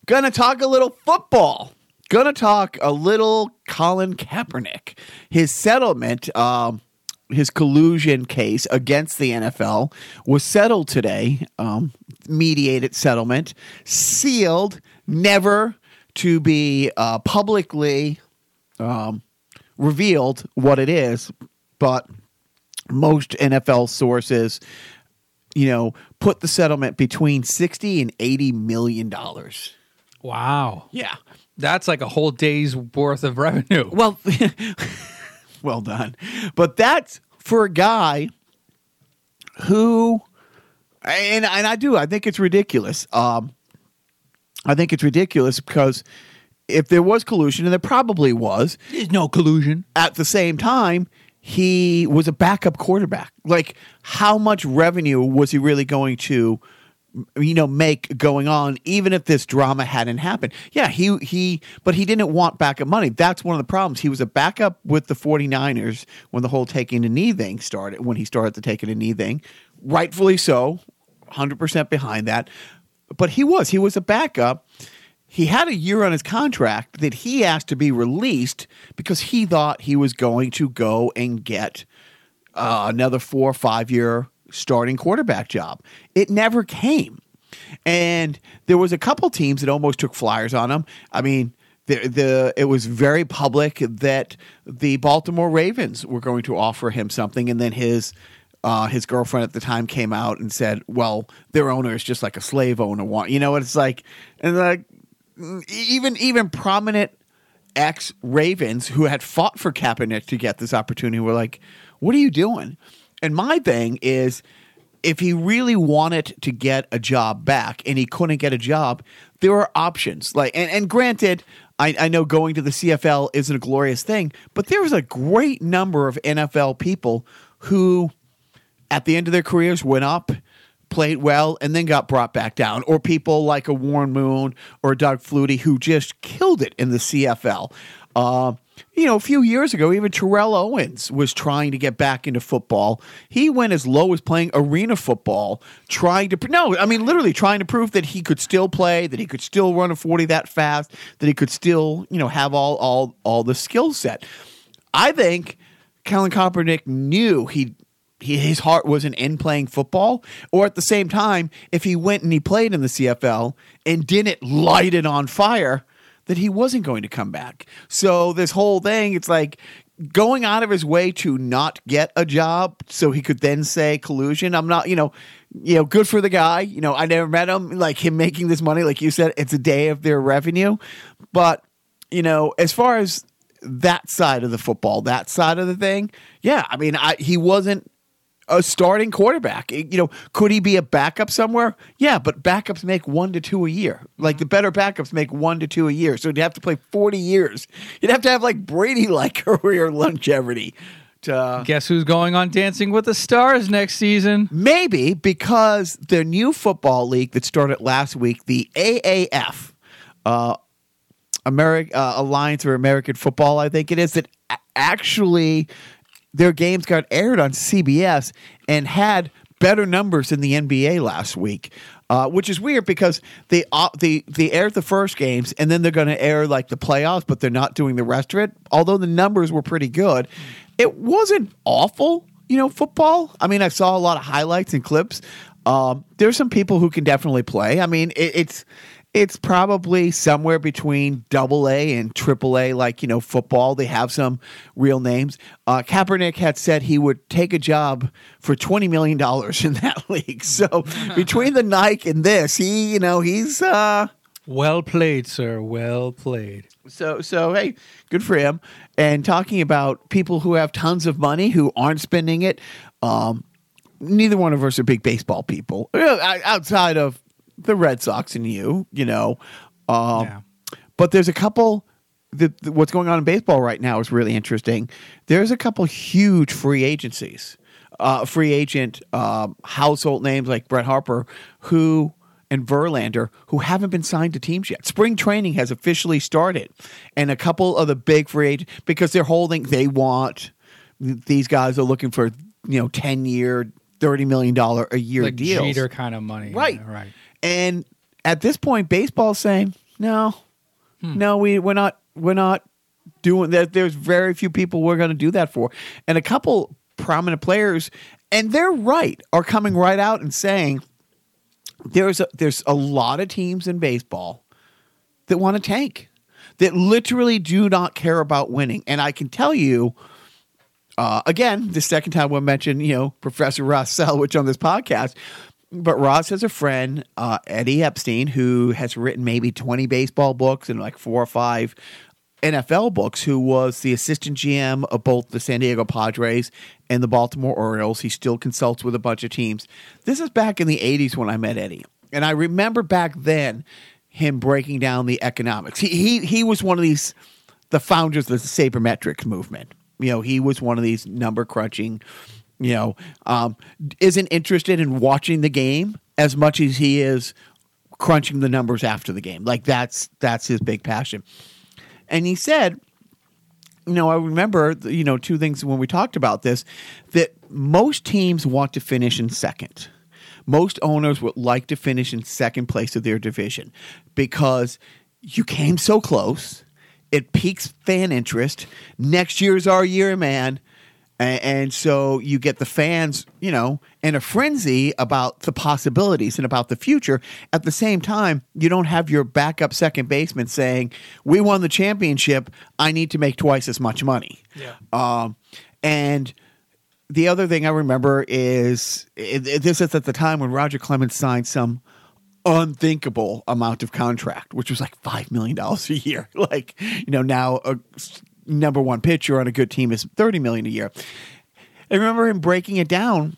Gonna talk a little football. Gonna talk a little Colin Kaepernick. His settlement, um, his collusion case against the NFL was settled today. Um, mediated settlement, sealed, never to be uh, publicly um, revealed what it is, but most NFL sources you know, put the settlement between 60 and 80 million dollars. Wow. Yeah. That's like a whole day's worth of revenue. Well, well done. But that's for a guy who and and I do I think it's ridiculous. Um I think it's ridiculous because if there was collusion and there probably was, There's no collusion. at the same time, he was a backup quarterback. Like, how much revenue was he really going to, you know, make going on, even if this drama hadn't happened? Yeah, he, he, but he didn't want backup money. That's one of the problems. He was a backup with the 49ers when the whole taking a knee thing started, when he started the taking a knee thing. Rightfully so, 100% behind that. But he was, he was a backup he had a year on his contract that he asked to be released because he thought he was going to go and get uh, another four or five year starting quarterback job. It never came. And there was a couple teams that almost took flyers on him. I mean, the, the it was very public that the Baltimore Ravens were going to offer him something, and then his uh, his girlfriend at the time came out and said, "Well, their owner is just like a slave owner. Want you know it's like?" And like even even prominent ex Ravens who had fought for Kaepernick to get this opportunity were like, "What are you doing?" And my thing is, if he really wanted to get a job back and he couldn't get a job, there are options. Like, and, and granted, I, I know going to the CFL isn't a glorious thing, but there was a great number of NFL people who, at the end of their careers, went up played well and then got brought back down, or people like a Warren Moon or Doug Flutie who just killed it in the CFL. Uh, you know, a few years ago, even Terrell Owens was trying to get back into football. He went as low as playing arena football, trying to no, I mean literally trying to prove that he could still play, that he could still run a forty that fast, that he could still you know have all all all the skill set. I think Colin Kaepernick knew he he, his heart wasn't in playing football, or at the same time, if he went and he played in the CFL and didn't light it on fire, that he wasn't going to come back. So this whole thing, it's like going out of his way to not get a job so he could then say collusion. I'm not, you know, you know, good for the guy. You know, I never met him. Like him making this money, like you said, it's a day of their revenue. But you know, as far as that side of the football, that side of the thing, yeah, I mean, I, he wasn't a starting quarterback. You know, could he be a backup somewhere? Yeah, but backups make one to two a year. Like the better backups make one to two a year. So you'd have to play 40 years. You'd have to have like Brady like career longevity. uh, Guess who's going on Dancing with the Stars next season? maybe because the new football league that started last week, the AAF, uh, American uh, Alliance for American Football, I think it is, that actually their games got aired on CBS and had better numbers than the NBA last week. Uh, which is weird because they uh, they they aired the first games and then they're going to air like the playoffs, but they're not doing the rest of it. Although the numbers were pretty good, it wasn't awful. You know, football. I mean, I saw a lot of highlights and clips. Um, there's some people who can definitely play. I mean, it, it's it's probably somewhere between double A and triple A, like, you know, football. They have some real names. Uh, Kaepernick had said he would take a job for $20 million in that league. So between the Nike and this, he, you know, he's, uh, Well played, sir. Well played. so, so hey, good for him. And talking about people who have tons of money who aren't spending it, um, neither one of us are big baseball people Uh, outside of the Red Sox and you, you know. Um, Yeah. But there's a couple. The, the- what's going on in baseball right now is really interesting. There's a couple huge free agencies, uh, free agent um, household names like Brett Harper, who and Verlander, who haven't been signed to teams yet. Spring training has officially started, and a couple of the big free agents because they're holding. They want these guys are looking for you know ten year, thirty million dollar a year Like deals. Jeter kind of money. Right. Right. And at this point, baseball's saying no, no, we we're not we're not doing that. There's very few people we're going to do that for, and a couple prominent players, and they're right, are coming right out and saying there's a, there's a lot of teams in baseball that want to tank, that literally do not care about winning, and I can tell you. Uh, again, the second time we'll mention, you know, Professor Ross Selwich on this podcast. But Ross has a friend, uh, Eddie Epstein, who has written maybe 20 baseball books and like four or five NFL books, who was the assistant GM of both the San Diego Padres and the Baltimore Orioles. He still consults with a bunch of teams. This is back in the 80s when I met Eddie. And I remember back then him breaking down the economics. He, he, he was one of these, the founders of the sabermetrics movement. You know, he was one of these number crunching, you know, um, isn't interested in watching the game as much as he is crunching the numbers after the game. Like that's that's his big passion. And he said, you know, I remember, you know, two things when we talked about this that most teams want to finish in second. Most owners would like to finish in second place of their division because you came so close. It piques fan interest. Next year's our year, man. A- And so you get the fans, you know, in a frenzy about the possibilities and about the future. At the same time, you don't have your backup second baseman saying, "We won the championship. I need to make twice as much money." Yeah. Um, and the other thing I remember is it, it- this is at the time when Roger Clemens signed some unthinkable amount of contract, which was like five million dollars a year. Like you know now a s- number one pitcher on a good team is thirty million a year. I remember him breaking it down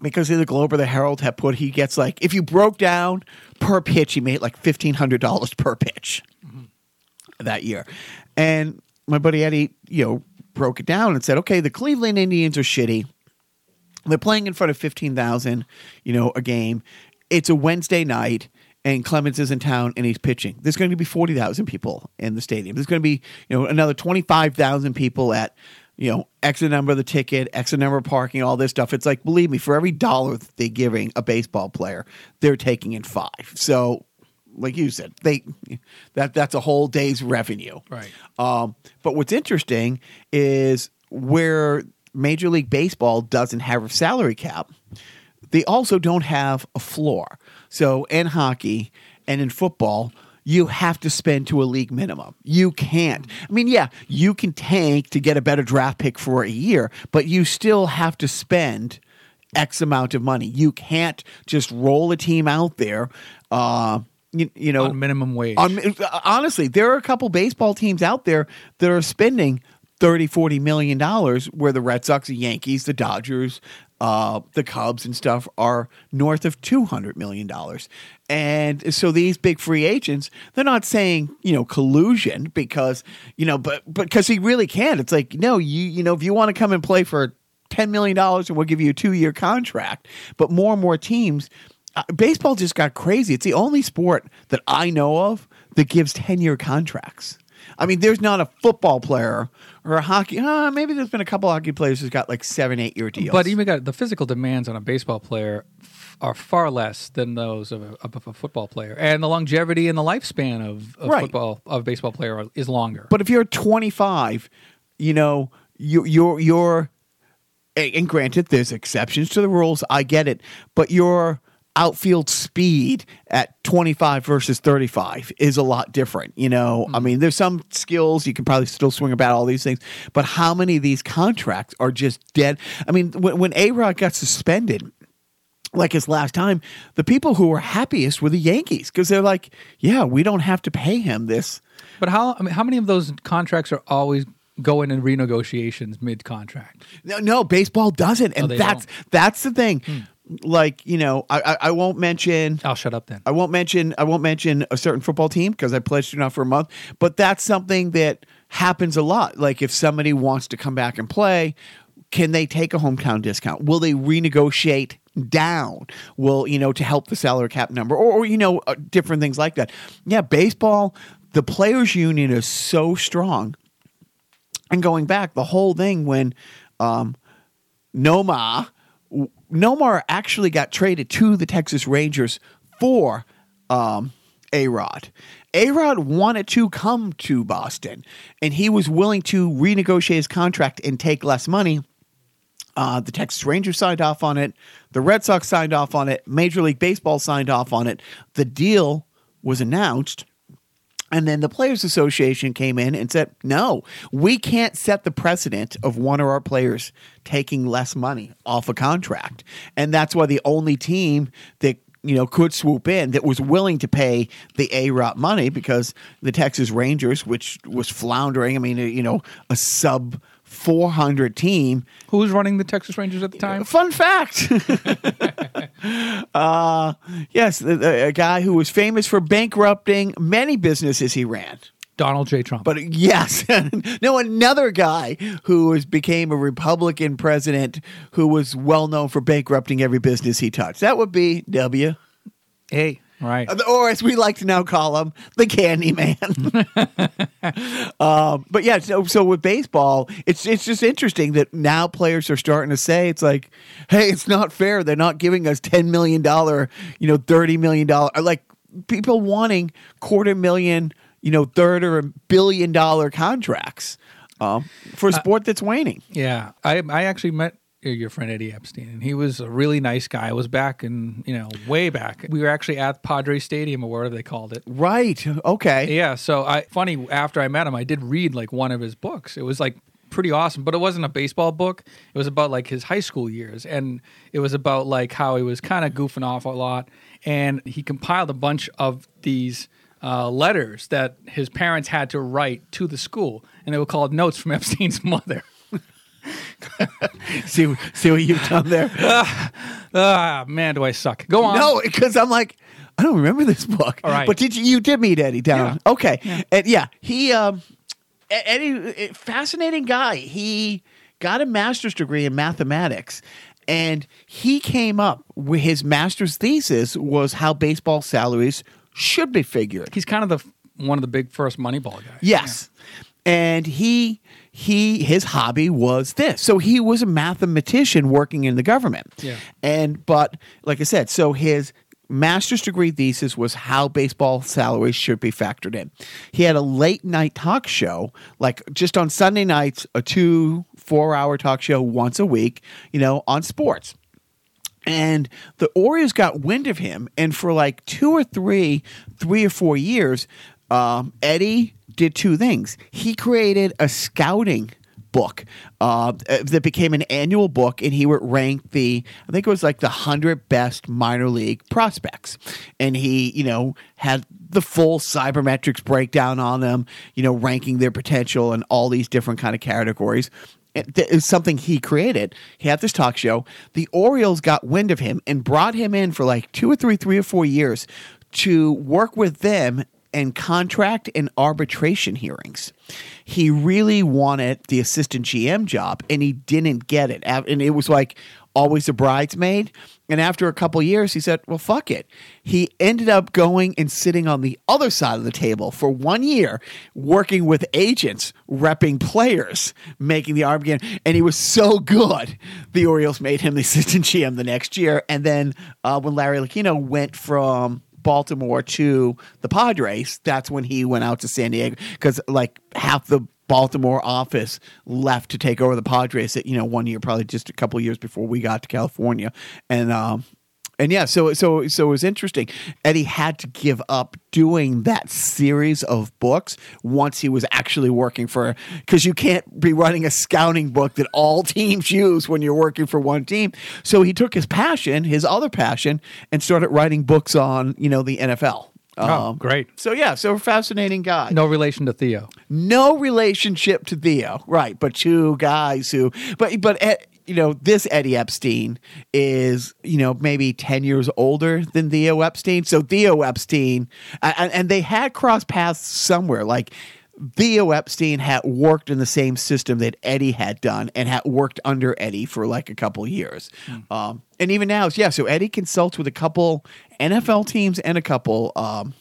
because the Globe or the Herald had put he gets like if you broke down per pitch, he made like fifteen hundred dollars per pitch that year. And my buddy Eddie, you know, broke it down and said, okay, the Cleveland Indians are shitty. They're playing in front of 15,000, you know, a game. It's a Wednesday night and Clemens is in town and he's pitching. There's going to be 40,000 people in the stadium. There's going to be, you know, another 25,000 people at, you know, X number of the ticket, X number of parking, all this stuff. It's like, believe me, for every dollar that they're giving a baseball player, they're taking in five. So, like you said, they that that's a whole day's revenue. Right. Um, but what's interesting is where Major League Baseball doesn't have a salary cap, they also don't have a floor. So in hockey and in football, you have to spend to a league minimum. You can't. I mean, yeah, you can tank to get a better draft pick for a year, but you still have to spend X amount of money. You can't just roll a team out there. Uh, you, you know, On minimum wage. on, honestly, there are a couple baseball teams out there that are spending 30, 40 million dollars where the Red Sox, the Yankees, the Dodgers, uh, the Cubs and stuff are north of two hundred million dollars, and so these big free agents, they're not saying you know collusion because you know, but because he really can't. It's like no, you you know, if you want to come and play for ten million dollars, and we'll give you a two year contract. But more and more teams, uh, baseball just got crazy. It's the only sport that I know of that gives ten year contracts. I mean, there's not a football player or a hockey. Uh, maybe there's been a couple hockey players who's got like seven, eight year deals. But even got the physical demands on a baseball player f- are far less than those of a, of a football player, and the longevity and the lifespan of, of Right. football of a baseball player are- is longer. But if you're 25, you know, you, you're you're, and granted, there's exceptions to the rules. I get it, but your outfield speed at 25 versus 35 is a lot different. You know, I mm-hmm. mean, there's some skills you can probably still swing about all these things, but how many of these contracts are just dead? I mean, when, when A Rod got suspended, like his last time, the people who were happiest were the Yankees because they're like, yeah, we don't have to pay him this. But how I mean, how many of those contracts are always going in renegotiations mid contract? No, no, baseball doesn't, and oh, they that's don't. that's the thing. Hmm. Like you know, I, I I won't mention. I'll shut up then. I won't mention. I won't mention a certain football team because I pledged to not for a month. But that's something that happens a lot. Like if somebody wants to come back and play, can they take a hometown discount? Will they renegotiate down? Will you know to help the salary cap number, or, or you know uh, different things like that? Yeah, baseball. The players' union is so strong. And going back, the whole thing when um, Nomar Nomar actually got traded to the Texas Rangers for um, A Rod. A Rod wanted to come to Boston, and he was willing to renegotiate his contract and take less money. Uh, the Texas Rangers signed off on it. The Red Sox signed off on it. Major League Baseball signed off on it. The deal was announced. And then the Players Association came in and said, no, we can't set the precedent of one of our players taking less money off a contract. And that's why the only team that you know could swoop in that was willing to pay the A Rod money because the Texas Rangers, which was floundering, I mean, you know, a sub 400 team, Who was running the Texas Rangers at the time? Fun fact. uh, yes, the, the- a guy who was famous for bankrupting many businesses he ran. Donald J. Trump. But yes, no, another guy who was, became a Republican president who was well known for bankrupting every business he touched. That would be W. hey, right. Or as we like to now call him, the Candy Man. um, but yeah, so, so with baseball, it's it's just interesting that now players are starting to say it's like, hey, it's not fair. They're not giving us ten million dollar, you know, thirty million dollar, like people wanting quarter million, you know, third or a billion dollar contracts um, for a sport that's waning. Yeah, I I actually met uh, your friend Eddie Epstein, and he was a really nice guy. I was back in you know way back. We were actually at Padre Stadium or whatever they called it. Right. Okay. Yeah. So I funny after I met him, I did read like one of his books. It was like pretty awesome, but it wasn't a baseball book. It was about like his high school years, and it was about like how he was kind of goofing off a lot, and he compiled a bunch of these. Uh, letters that his parents had to write to the school, and they were called notes from Epstein's mother. See, see what you've done there. Ah, man, do I suck. Go on. No, because I'm like, I don't remember this book. All right. But did you, you did meet Eddie down? Yeah. Okay. And yeah, he um Eddie eh, fascinating guy. He got a master's degree in mathematics and he came up with his master's thesis was how baseball salaries should be figured. He's kind of the one of the big first Moneyball guys. Yes. And he he his hobby was this. So he was a mathematician working in the government. Yeah. And but like I said, so his master's degree thesis was how baseball salaries should be factored in. He had a late night talk show, like just on Sunday nights, a two, four hour talk show once a week, you know, on sports. And the Orioles got wind of him, and for like two or three, three or four years, um, Eddie did two things. He created a scouting book uh, that became an annual book, and he would rank the, I think it was like the hundred best minor league prospects, and he, you know, had the full sabermetrics breakdown on them, you know, ranking their potential and all these different kind of categories it is something he created. He had this talk show. The Orioles got wind of him and brought him in for like two or three, three or four years to work with them and contract and arbitration hearings. He really wanted the assistant GM job and he didn't get it. And it was like always a bridesmaid. And after a couple years, he said, Well, fuck it. He ended up going and sitting on the other side of the table for one year, working with agents, repping players, making the argument. And he was so good, the Orioles made him the assistant GM the next year. And then uh, when Larry Lucchino went from Baltimore to the Padres, that's when he went out to San Diego because like half the Baltimore office left to take over the Padres. You know, one year, probably just a couple years before we got to California, and um, and yeah, so so so it was interesting. Eddie had to give up doing that series of books once he was actually working for because you can't be running a scouting book that all teams use when you're working for one team. So he took his passion, his other passion, and started writing books on you know the NFL. Oh, Um, great. So yeah, so a fascinating guy. No relation to Theo. No relationship to Theo, right? But two guys who, but but you know, this Eddie Epstein is you know maybe ten years older than Theo Epstein. So Theo Epstein, and, and they had crossed paths somewhere, like. Theo Epstein had worked in the same system that Eddie had done and had worked under Eddie for like a couple years. Um, and even now, yeah, so Eddie consults with a couple NFL teams and a couple um,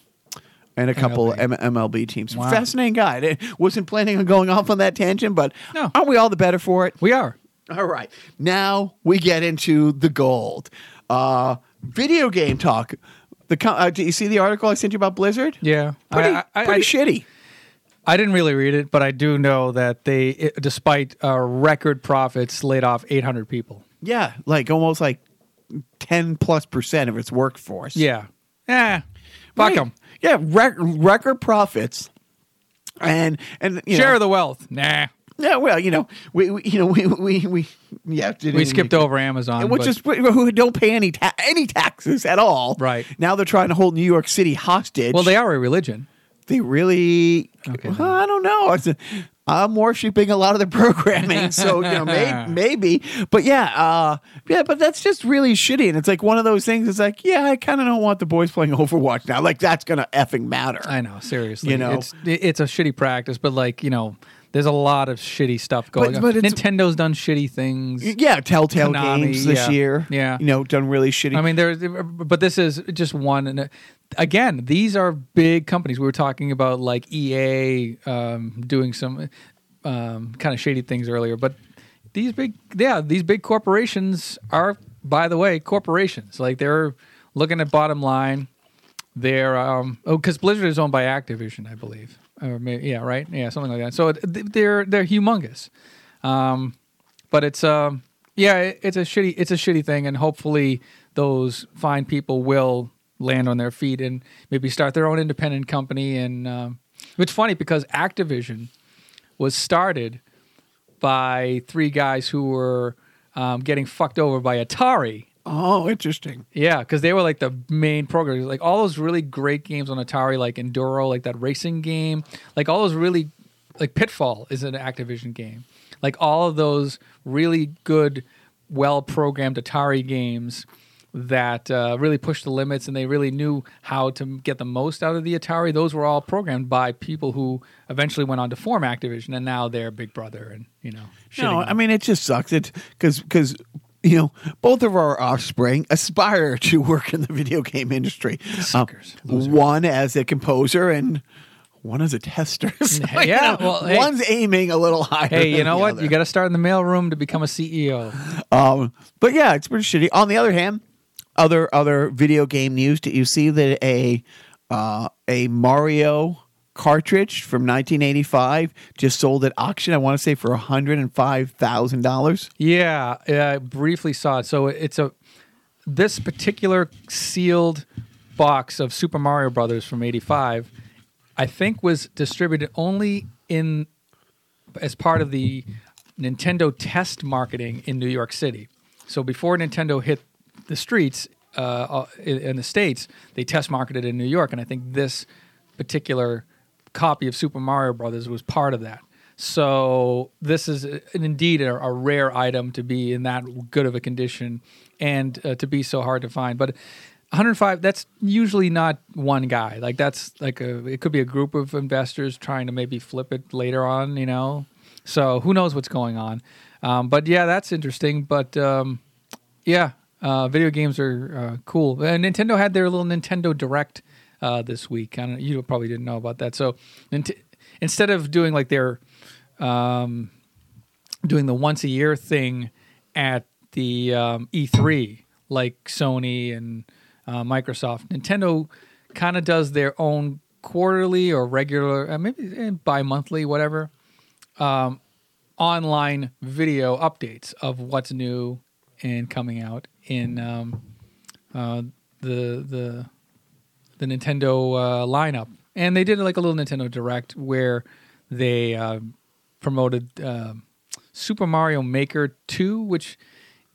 and a couple MLB. M- MLB teams. Wow. Fascinating guy. I wasn't planning on going off on that tangent, but No. aren't we all the better for it? We are. All right. Now we get into the gold. Uh, video game talk. The uh, did you see the article I sent you about Blizzard? Yeah. Pretty, I, I, pretty I, shitty. I didn't really read it, but I do know that they, it, despite uh, record profits, laid off 800 people. Yeah, like almost like ten plus percent of its workforce. Yeah. Eh. Fuck Right. Yeah, rec- record profits, and and you Share know, of the wealth. Nah. Yeah. Well, you know, we, we you know we we we yeah We skipped over Amazon. which is who don't pay any ta- any taxes at all. Right. now, they're trying to hold New York City hostage. well, they are a religion. they really. Okay, well, I don't know. It's a, I'm worshiping a lot of the programming, so you know, may, maybe. But yeah, uh, yeah, but that's just really shitty. And it's like one of those things. It's like, yeah, I kind of don't want the boys playing Overwatch now. Like that's gonna effing matter. I know, seriously. You know? it's it's a shitty practice, but like you know, there's a lot of shitty stuff going but on. Nintendo's done shitty things. yeah, Telltale Konami, Games this yeah. year. Yeah. you know, done really shitty. I mean, there's, but this is just one. And uh, again, these are big companies. We were talking about like EA um, doing some um, kind of shady things earlier, but these big, yeah, these big corporations are, by the way, corporations. Like they're looking at bottom line. They're um, oh, because Blizzard is owned by Activision, I believe, or maybe, yeah, right, yeah, something like that. So they're they're humongous. Um, but it's um yeah it- it's a shitty it's a shitty thing and hopefully those fine people will land on their feet and maybe start their own independent company and um, it's funny because activision was started by three guys who were um, getting fucked over by atari oh, interesting. yeah, because they were like the main programmers. Like all those really great games on Atari, like Enduro, like that racing game, like all those really, like Pitfall is an Activision game. Like all of those really good, well programmed Atari games that uh, really pushed the limits and they really knew how to get the most out of the Atari. Those were all programmed by people who eventually went on to form Activision and now they're Big Brother and, you know, No, I mean it just sucks. It because because you know both of our offspring aspire to work in the video game industry. Suckers, Um, one as a composer and one as a tester. So, you Yeah, know, well, hey. one's aiming a little higher. Hey, you know what? other. You got to start in the mailroom to become a CEO. Um, but yeah, it's pretty shitty. On the other hand, other other video game news. Did you see that a uh, a Mario cartridge from 1985 just sold at auction? I want to say for 105 thousand dollars. Yeah, yeah, I briefly saw it. So it's a this particular sealed box of Super Mario Brothers from '85, I think, was distributed only in as part of the Nintendo test marketing in New York City. So before Nintendo hit the streets uh, uh, in the states, they test marketed in New York, and I think this particular copy of Super Mario Brothers was part of that. So this is uh, indeed a, a rare item to be in that good of a condition and uh, to be so hard to find. But 105 that's usually not one guy. Like that's like a it could be a group of investors trying to maybe flip it later on, you know. So who knows what's going on. Um, but yeah, that's interesting. But um, yeah, uh, video games are uh, cool. And Nintendo had their little Nintendo Direct uh, this week. I don't, you probably didn't know about that. So Nint- instead of doing like their um, doing the once a year thing at the um, E3, like Sony and uh, Microsoft, Nintendo kind of does their own quarterly or regular, uh, maybe bi monthly, whatever, um, online video updates of what's new and coming out in um, uh, the the the Nintendo uh, lineup, and they did like a little Nintendo Direct where they uh, promoted uh, Super Mario Maker Two, which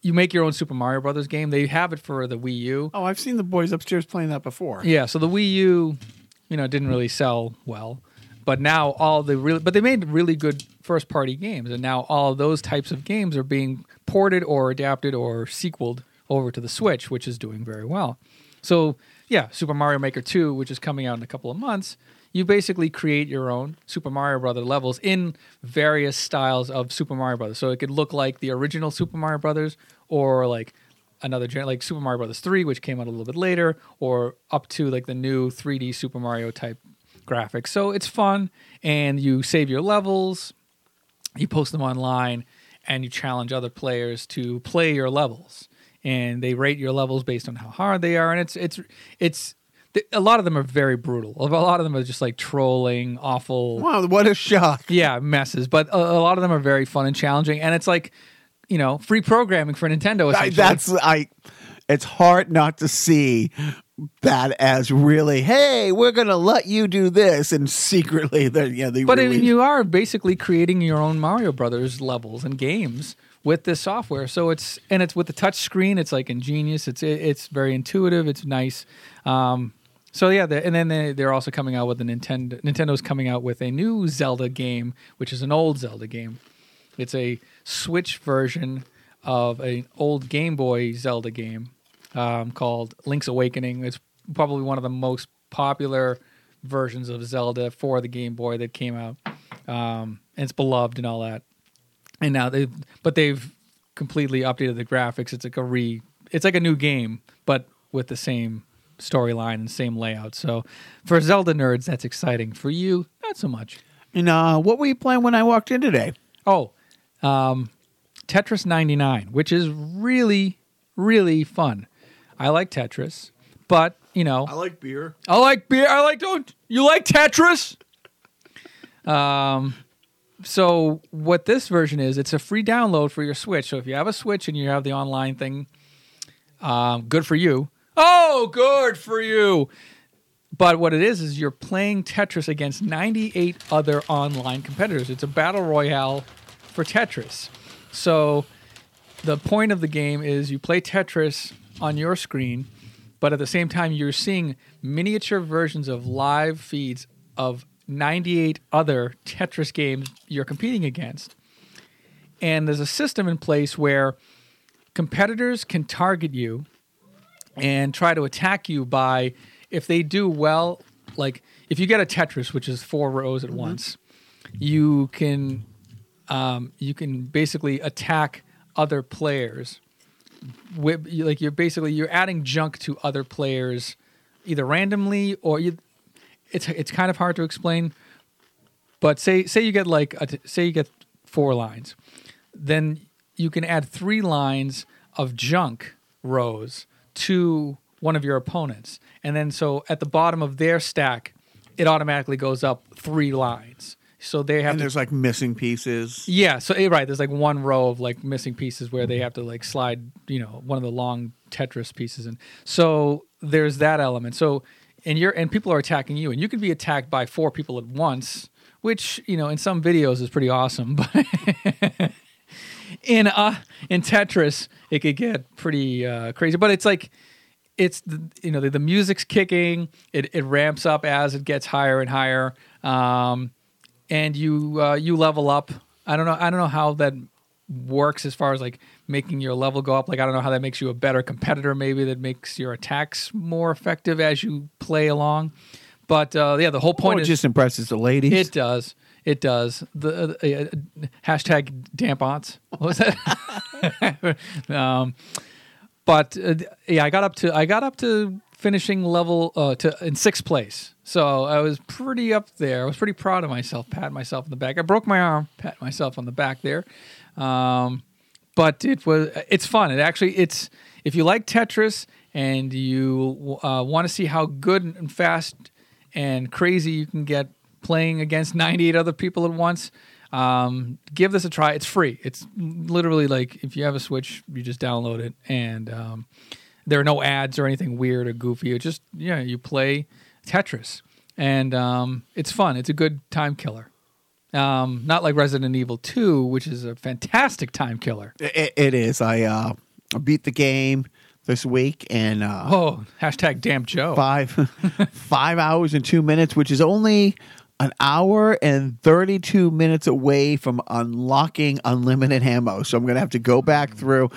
you make your own Super Mario Brothers game. They have it for the Wii U. Oh, I've seen the boys upstairs playing that before. Yeah, so the Wii U, you know, didn't really sell well, but now all the really, but they made really good first party games, and now all those types of games are being ported or adapted or sequeled over to the Switch, which is doing very well. So yeah, Super Mario Maker 2, which is coming out in a couple of months, you basically create your own Super Mario Brother levels in various styles of Super Mario Brothers. So it could look like the original Super Mario Brothers or like another gen- like Super Mario Brothers 3 which came out a little bit later or up to like the new 3D Super Mario type graphics. So it's fun and you save your levels, you post them online and you challenge other players to play your levels and they rate your levels based on how hard they are and it's it's it's a lot of them are very brutal. A lot of them are just like trolling, awful. Wow, what a shock! Yeah, messes. But a, a lot of them are very fun and challenging, and it's like, you know, free programming for Nintendo. I, that's I. It's hard not to see that as really, hey, we're gonna let you do this, and secretly, they yeah, they. But really, you are basically creating your own Mario Brothers levels and games with this software. So it's and it's with the touch screen. It's like ingenious. It's it's very intuitive. It's nice. Um, so yeah, and then they, they're also coming out with a Nintendo. Nintendo's coming out with a new Zelda game, which is an old Zelda game. It's a Switch version of an old Game Boy Zelda game um, called Link's Awakening. It's probably one of the most popular versions of Zelda for the Game Boy that came out. Um, and it's beloved and all that. And now they, but they've completely updated the graphics. It's like a re, it's like a new game, but with the same storyline and same layout. So for Zelda nerds, that's exciting. For you, not so much. And uh, what were you playing when I walked in today? Oh, um, Tetris 99, which is really, really fun. I like Tetris, but you know, I like beer. I like beer. I like don't you like Tetris? Um, so what this version is, it's a free download for your Switch. So if you have a Switch and you have the online thing, um, good for you. Oh, good for you. But what it is is you're playing Tetris against 98 other online competitors. It's a battle royale for Tetris. So the point of the game is you play Tetris on your screen, but at the same time you're seeing miniature versions of live feeds of 98 other Tetris games you're competing against. And there's a system in place where competitors can target you and try to attack you by if they do well like if you get a tetris which is four rows at mm-hmm. once you can um, you can basically attack other players with, like you're basically you're adding junk to other players either randomly or you it's it's kind of hard to explain but say say you get like a, say you get four lines then you can add three lines of junk rows to one of your opponents. And then so at the bottom of their stack, it automatically goes up three lines. So they have and to, there's like missing pieces. Yeah, so eh, right, there's like one row of like missing pieces where they have to like slide, you know, one of the long Tetris pieces in. So there's that element. So and you're and people are attacking you and you can be attacked by four people at once, which, you know, in some videos is pretty awesome, but in uh in Tetris it could get pretty uh, crazy. But it's like it's the, you know the, the, music's kicking. It it ramps up as it gets higher and higher. Um, and you uh, you level up. I don't know. I don't know how that works as far as like making your level go up. Like I don't know how that makes you a better competitor. Maybe that makes your attacks more effective as you play along. But uh, yeah, the whole Point point it is just impresses the ladies. it does. It does. The uh, uh, hashtag dampons. What was that? um, but uh, yeah, I got up to I got up to finishing level uh, to in sixth place. So I was pretty up there. I was pretty proud of myself. Pat myself on the back. I broke my arm. Pat myself on the back there. Um, but it was it's fun. It actually it's if you like Tetris and you uh, want to see how good and fast and crazy you can get playing against 98 other people at once. Um, give this a try. It's free. It's literally like if you have a Switch, you just download it, and um, there are no ads or anything weird or goofy. It just yeah, you play Tetris, and um, it's fun. It's a good time killer. Um, not like Resident Evil 2, which is a fantastic time killer. It, it is. I uh, beat the game this week and uh, Oh, hashtag damn Joe. five five hours and two minutes, which is only an hour and thirty two minutes away from unlocking unlimited ammo. So I'm gonna have to go back through.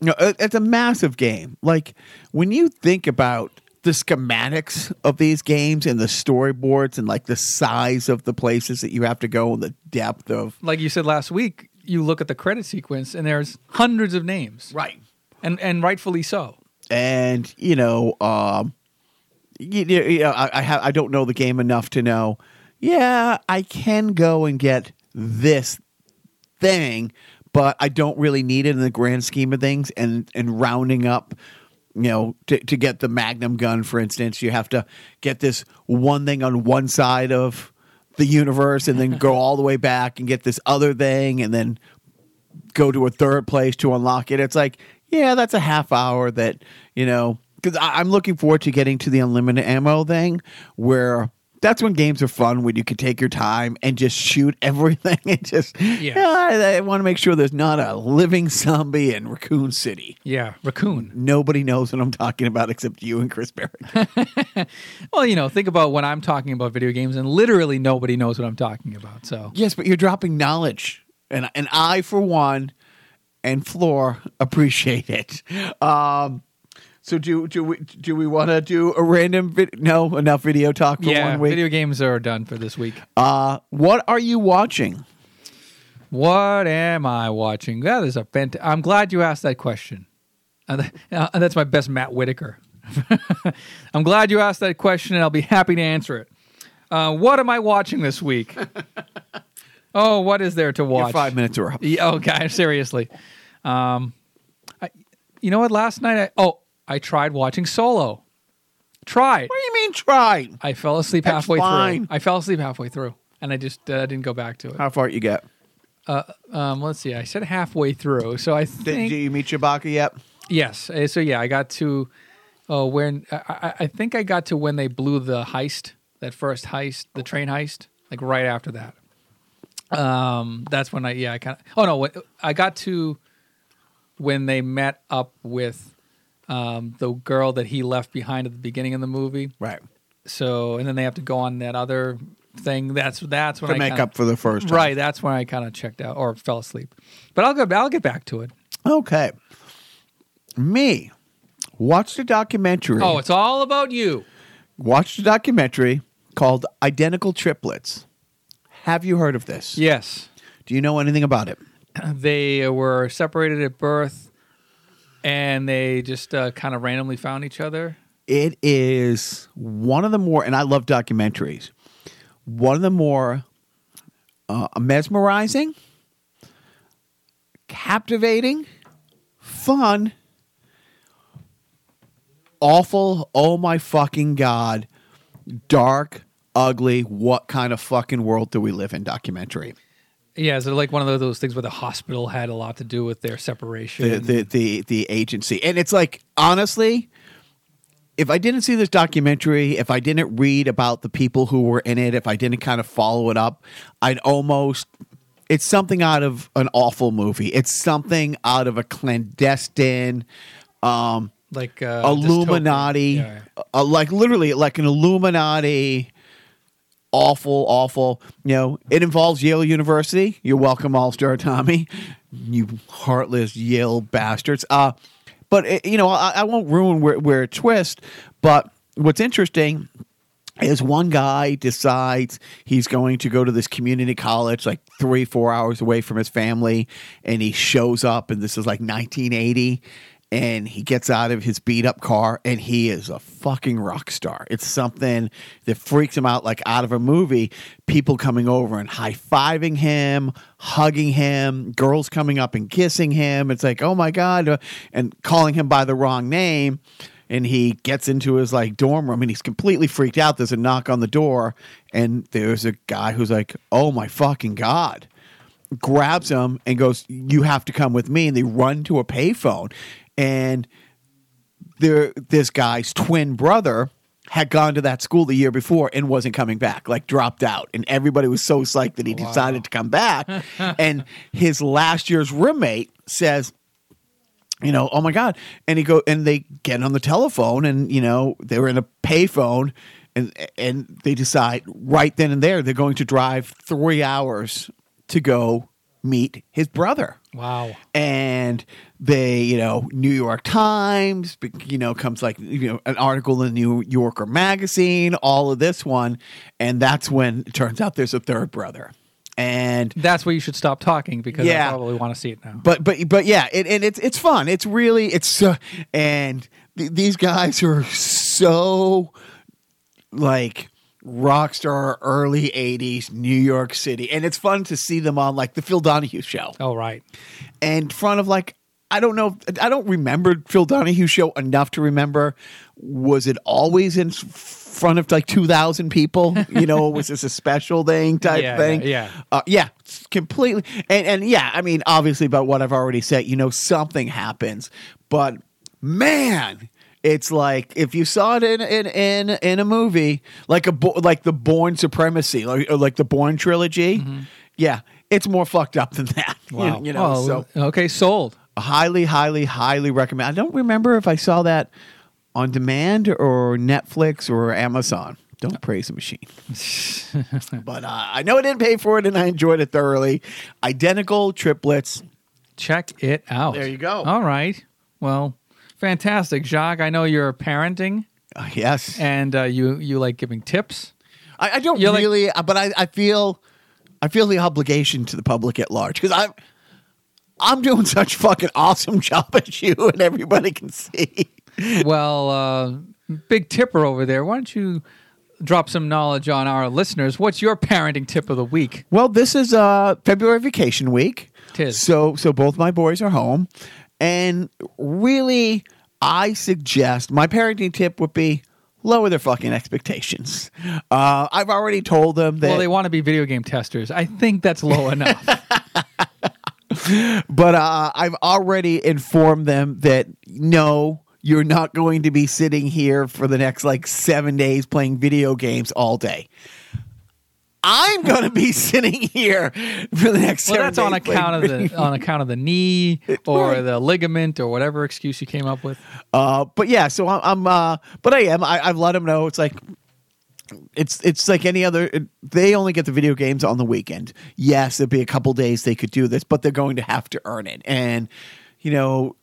You know, it- it's a massive game. Like when you think about the schematics of these games and the storyboards and like the size of the places that you have to go and the depth of Like you said last week, you look at the credit sequence and there's hundreds of names, right and and rightfully so. and you know, um, you, you you know, I I, have, I don't know the game enough to know. Yeah, I can go and get this thing, but I don't really need it in the grand scheme of things. And and rounding up, you know, to to get the Magnum gun, for instance, you have to get this one thing on one side of the universe, and then go all the way back and get this other thing, and then go to a third place to unlock it. It's like, yeah, that's a half hour that, you know, because I'm looking forward to getting to the unlimited ammo thing where that's when games are fun when you can take your time and just shoot everything and just, yeah, I, I want to make sure there's not a living zombie in Raccoon City. Yeah, raccoon. Nobody knows what I'm talking about except you and Chris Berry. Well, you know, think about when I'm talking about video games, and literally nobody knows what I'm talking about. So yes, but you're dropping knowledge. And, and I, for one, and Floor appreciate it. Um, so do do we do we want to do a random vid- no enough video talk for yeah, one week? video games are done for this week. uh, what are you watching? What am I watching? That is a fant- I'm glad you asked that question. And th- uh, and that's my best Matt Whitaker. I'm glad you asked that question, and I'll be happy to answer it. Uh, what am I watching this week? oh, what is there to Your watch? five minutes are up. Yeah, okay, seriously. Um, I, you know what? Last night, I oh, I tried watching Solo. Tried. What do you mean tried? I fell asleep That's halfway fine. through. I fell asleep halfway through, and I just uh, didn't go back to it. How far you get? Um, let's see. I said halfway through, so I Did, think did you meet Chewbacca yet? yes. Uh, So yeah, I got to uh, when I, I- I think I got to when they blew the heist, that first heist, the train heist, like right after that. Um, that's when I yeah I kind of oh no when, I got to when they met up with um, the girl that he left behind at the beginning of the movie. Right. So and then they have to go on that other thing. That's that's when To I make kinda- up for the first. time. Right, that's when I kind of checked out or fell asleep. But I'll go. I'll get back to it. Okay. Me. watch the documentary. Oh, it's all about you. Watch the documentary called Identical Triplets. Have you heard of this? Yes, Do you know anything about it? they were separated at birth, and they just uh, kind of randomly found each other. It is one of the more, and I love documentaries, one of the more uh, mesmerizing, captivating, fun, awful, oh my fucking God, dark, ugly, what kind of fucking world do we live in documentary. Yeah, is it like one of those things where the hospital had a lot to do with their separation? the, the the the agency and it's like honestly if i didn't see this documentary if i didn't read about the people who were in it if i didn't kind of follow it up i'd almost it's something out of an awful movie it's something out of a clandestine um like uh, illuminati. Yeah. uh, like literally like an illuminati awful, awful. You know, it involves Yale University. You're welcome, All Star Tommy. You heartless Yale bastards. Uh, but it, you know, I, I won't ruin where, where it twists. But what's interesting is one guy decides he's going to go to this community college like three four hours away from his family and he shows up and this is like 1980 and he gets out of his beat up car and he is a fucking rock star it's something that freaks him out like out of a movie people coming over and high-fiving him hugging him girls coming up and kissing him it's like oh my god uh, and calling him by the wrong name and he gets into his like dorm room and he's completely freaked out. There's a knock on the door, and there's a guy who's like, "Oh my fucking god!" Grabs him and goes, "You have to come with me." And they run to a payphone, and there, this guy's twin brother had gone to that school the year before and wasn't coming back, like dropped out. And everybody was so psyched that he decided to come back. and his last year's roommate says, you know, oh my god! And he go and they get on the telephone, and you know they were in a payphone, and and they decide right then and there they're going to drive three hours to go meet his brother. Wow. And they, you know, New York Times, you know, comes like you know an article in the New Yorker magazine, all of this one, and that's when it turns out there's a third brother. And That's where you should stop talking because Yeah. I probably want to see it now. but but but yeah, it, and it's it's fun. It's really it's so and th- these guys are so like rock star early 80s New York City and it's fun to see them on like the Phil Donahue show Oh, right. in front of like I don't know I don't remember Phil Donahue show enough to remember. Was it always in front of like 2000 people? You know was this a special thing type Yeah, thing? yeah, uh, yeah completely. And and yeah I mean obviously about what I've already said you know something happens. But man it's like if you saw it in in in, in a movie like a bo- like the Bourne Supremacy like, or like the Bourne trilogy yeah it's more fucked up than that. You- Mm-hmm. Wow. you, know Oh, so okay, sold. Highly, highly, highly recommend. I don't remember if I saw that on demand or Netflix or Amazon. Don't praise the machine. but uh, I know I didn't pay for it and I enjoyed it thoroughly. Identical triplets. Check it out. There you go. All right. Well, fantastic, Jacques. I know you're parenting Uh, yes. and uh, you you like giving tips. I, I don't You're really, uh, but I, I feel, I feel the obligation to the public at large because I'm, I'm doing such a fucking awesome job at you, and everybody can see. well, uh, big tipper over there. Why don't you drop some knowledge on our listeners? What's your parenting tip of the week? Well, this is uh February vacation week. Tis. So so both my boys are home. And really I suggest my parenting tip would be lower their fucking expectations. Uh I've already told them that Well, they want to be video game testers. I think that's low enough. but uh I've already informed them that no you're not going to be sitting here for the next like 7 days playing video games all day. I'm going to be sitting here for the next well, seven that's on account of the on account of the knee or Right. the ligament or whatever excuse you came up with. Uh, but yeah, so I'm, I'm uh, but I am. I, I've let them know. It's like, it's it's like any other. They only get the video games on the weekend. Yes, there'd be a couple days they could do this, but they're going to have to earn it. And you know,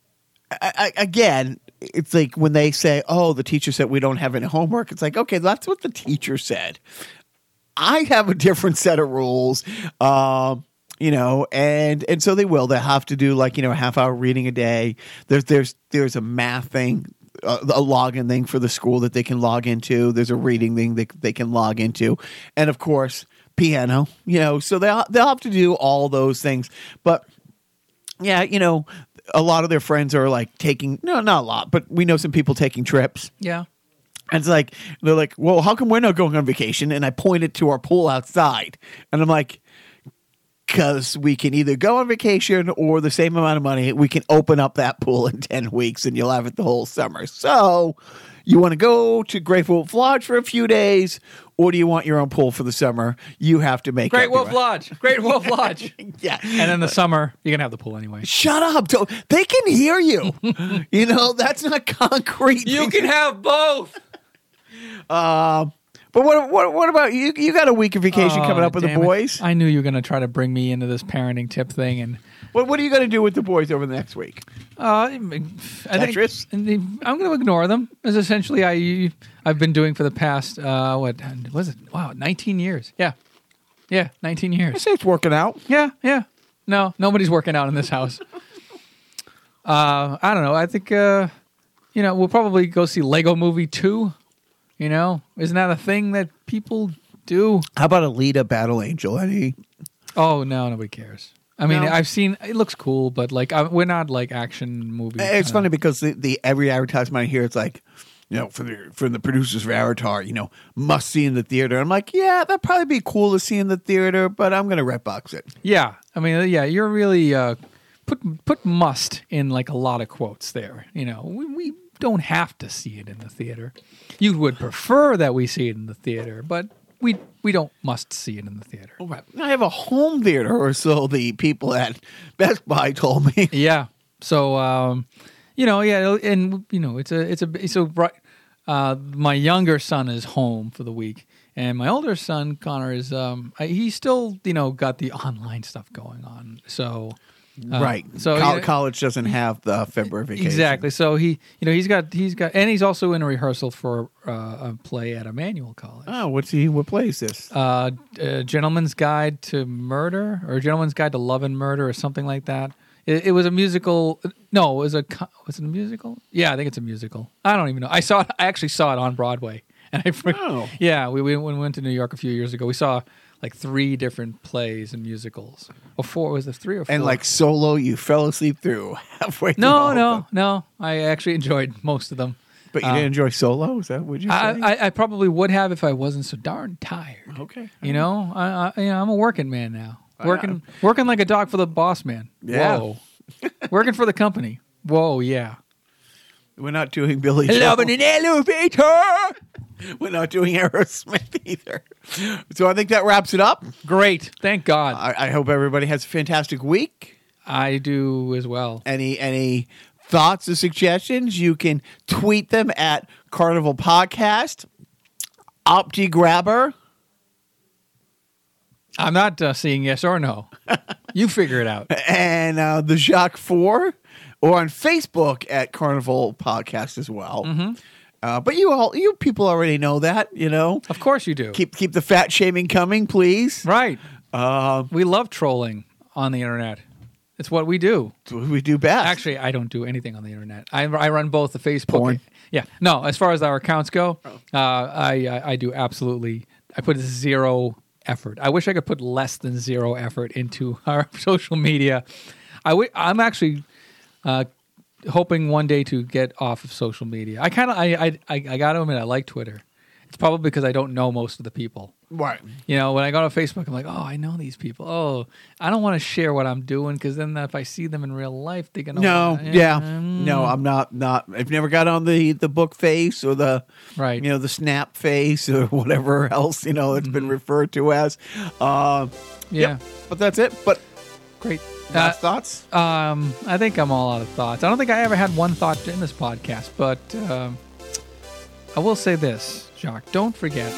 I, I, again, it's like when they say, "Oh, the teacher said we don't have any homework." It's like, okay, that's what the teacher said. I have a different set of rules. Um, you know, and and so they will. They have to do like you know a half hour reading a day. There's there's there's a math thing, uh, a login thing for the school that they can log into. There's a reading thing that they can log into, and of course piano. You know, so they they'll have to do all those things. But yeah, you know, a lot of their friends are like taking no, not a lot, but we know some people taking trips. Yeah. And it's like they're like, "Well, how come we're not going on vacation?" And I pointed to our pool outside, and I'm like, "Cause we can either go on vacation or the same amount of money, we can open up that pool in ten weeks, and you'll have it the whole summer." So, you want to go to Great Wolf Lodge for a few days, or do you want your own pool for the summer? You have to make Great Wolf Lodge. Great Wolf Lodge. Yeah, And in the summer, you're gonna have the pool anyway. Shut up! They can hear you. you know that's not concrete. You can have both. but um, But what what what about you? You got a week of vacation Oh, coming up with the damn it. boys. I knew you were going to try to bring me into this parenting tip thing, and What what are you going to do with the boys over the next week? uh, I think Tetris? and the- I'm going to ignore them. Is essentially I I've been doing for the past uh, what was it? Wow, 19 years. Yeah, yeah, 19 years. I years. say it's working out. Yeah, yeah. No, nobody's working out in this house. uh, I don't know. I think uh, you know we'll probably go see Lego Movie two. You know, isn't that a thing that people do? How about Alita Battle Angel? Any? Oh no, nobody cares. I mean, No. I've seen it looks cool, but like I, we're not like action movie. It's kinda- funny because the, the every advertisement I hear, it's like, you know, for the from the producers of Avatar, you know, must see in the theater. I'm like, yeah, that'd probably be cool to see in the theater, but I'm gonna Redbox it. Yeah, I mean, yeah, you're really uh, put put must in like a lot of quotes there. You know, we, we don't have to see it in the theater. You would prefer that we see it in the theater, but we we don't must see it in the theater. I have a home theater, or so the people at Best Buy told me. Yeah. So um, you know, yeah, and you know, it's a it's a so right. Uh, my younger son is home for the week, and my older son Connor is um, he's still you know got the online stuff going on. So uh, right. So Col- college doesn't have the February vacation. exactly. So he you know he's got he's got and he's also in a rehearsal for uh, a play at Emmanuel College. Oh, what's he? What play is this? Uh, uh, Gentleman's Guide to Murder or a Gentleman's Guide to Love and Murder or something like that. It, it was a musical. No, it was a was it a musical? Yeah, I think it's a musical. I don't even know. I saw it. I actually saw it on Broadway, and I. Oh. Yeah, we we went to New York a few years ago. We saw like three different plays and musicals, or four. Was it three or four? and like solo, you fell asleep through halfway. through no, no, no. I actually enjoyed most of them. But you didn't um, enjoy solo? Is that what you say? I, I, I probably would have if I wasn't so darn tired. okay. You know, I, I, you know, I'm a working man now. Working, working like a dog for the boss man. Yeah. Whoa. working for the company. Whoa, yeah. We're not doing Billy. Love in an elevator. We're not doing Aerosmith either. So I think that wraps it up. Great. Thank God. I, I hope everybody has a fantastic week. I do as well. Any any thoughts or suggestions? You can tweet them at Carnival Podcast, Opti Grabber. I'm not uh, seeing yes or no. you figure it out. and uh, the Jacques Four, or on Facebook at Carnival Podcast as well. Mm-hmm. Uh, but you all, you people already know that, you know. Of course you do. Keep keep the fat shaming coming, please. right. Uh, We love trolling on the internet. It's what we do. it's what we do best. Actually, I don't do anything on the internet. I, I run both the Facebook. Porn? Yeah. No, as far as our accounts go, uh, I, I I do absolutely. I put zero effort. I wish I could put less than zero effort into our social media. I w- I'm actually uh, hoping one day to get off of social media. I kind of I, I I I got to admit I like Twitter. It's probably because I don't know most of the people. right. You know, when I go to Facebook, I'm like, oh, I know these people. Oh, I don't want to share what I'm doing because then if I see them in real life, they're gonna. No, wanna- yeah, Mm. no. I'm not. Not. I've never got on the the book face or the Right. You know, the snap face or whatever else you know it's been referred to as. Uh, Mm-hmm. Yeah. yep, but that's it. But Great. last thoughts. Uh, um, I think I'm all out of thoughts. I don't think I ever had one thought in this podcast, but um, I will say this, Jacques. Don't forget.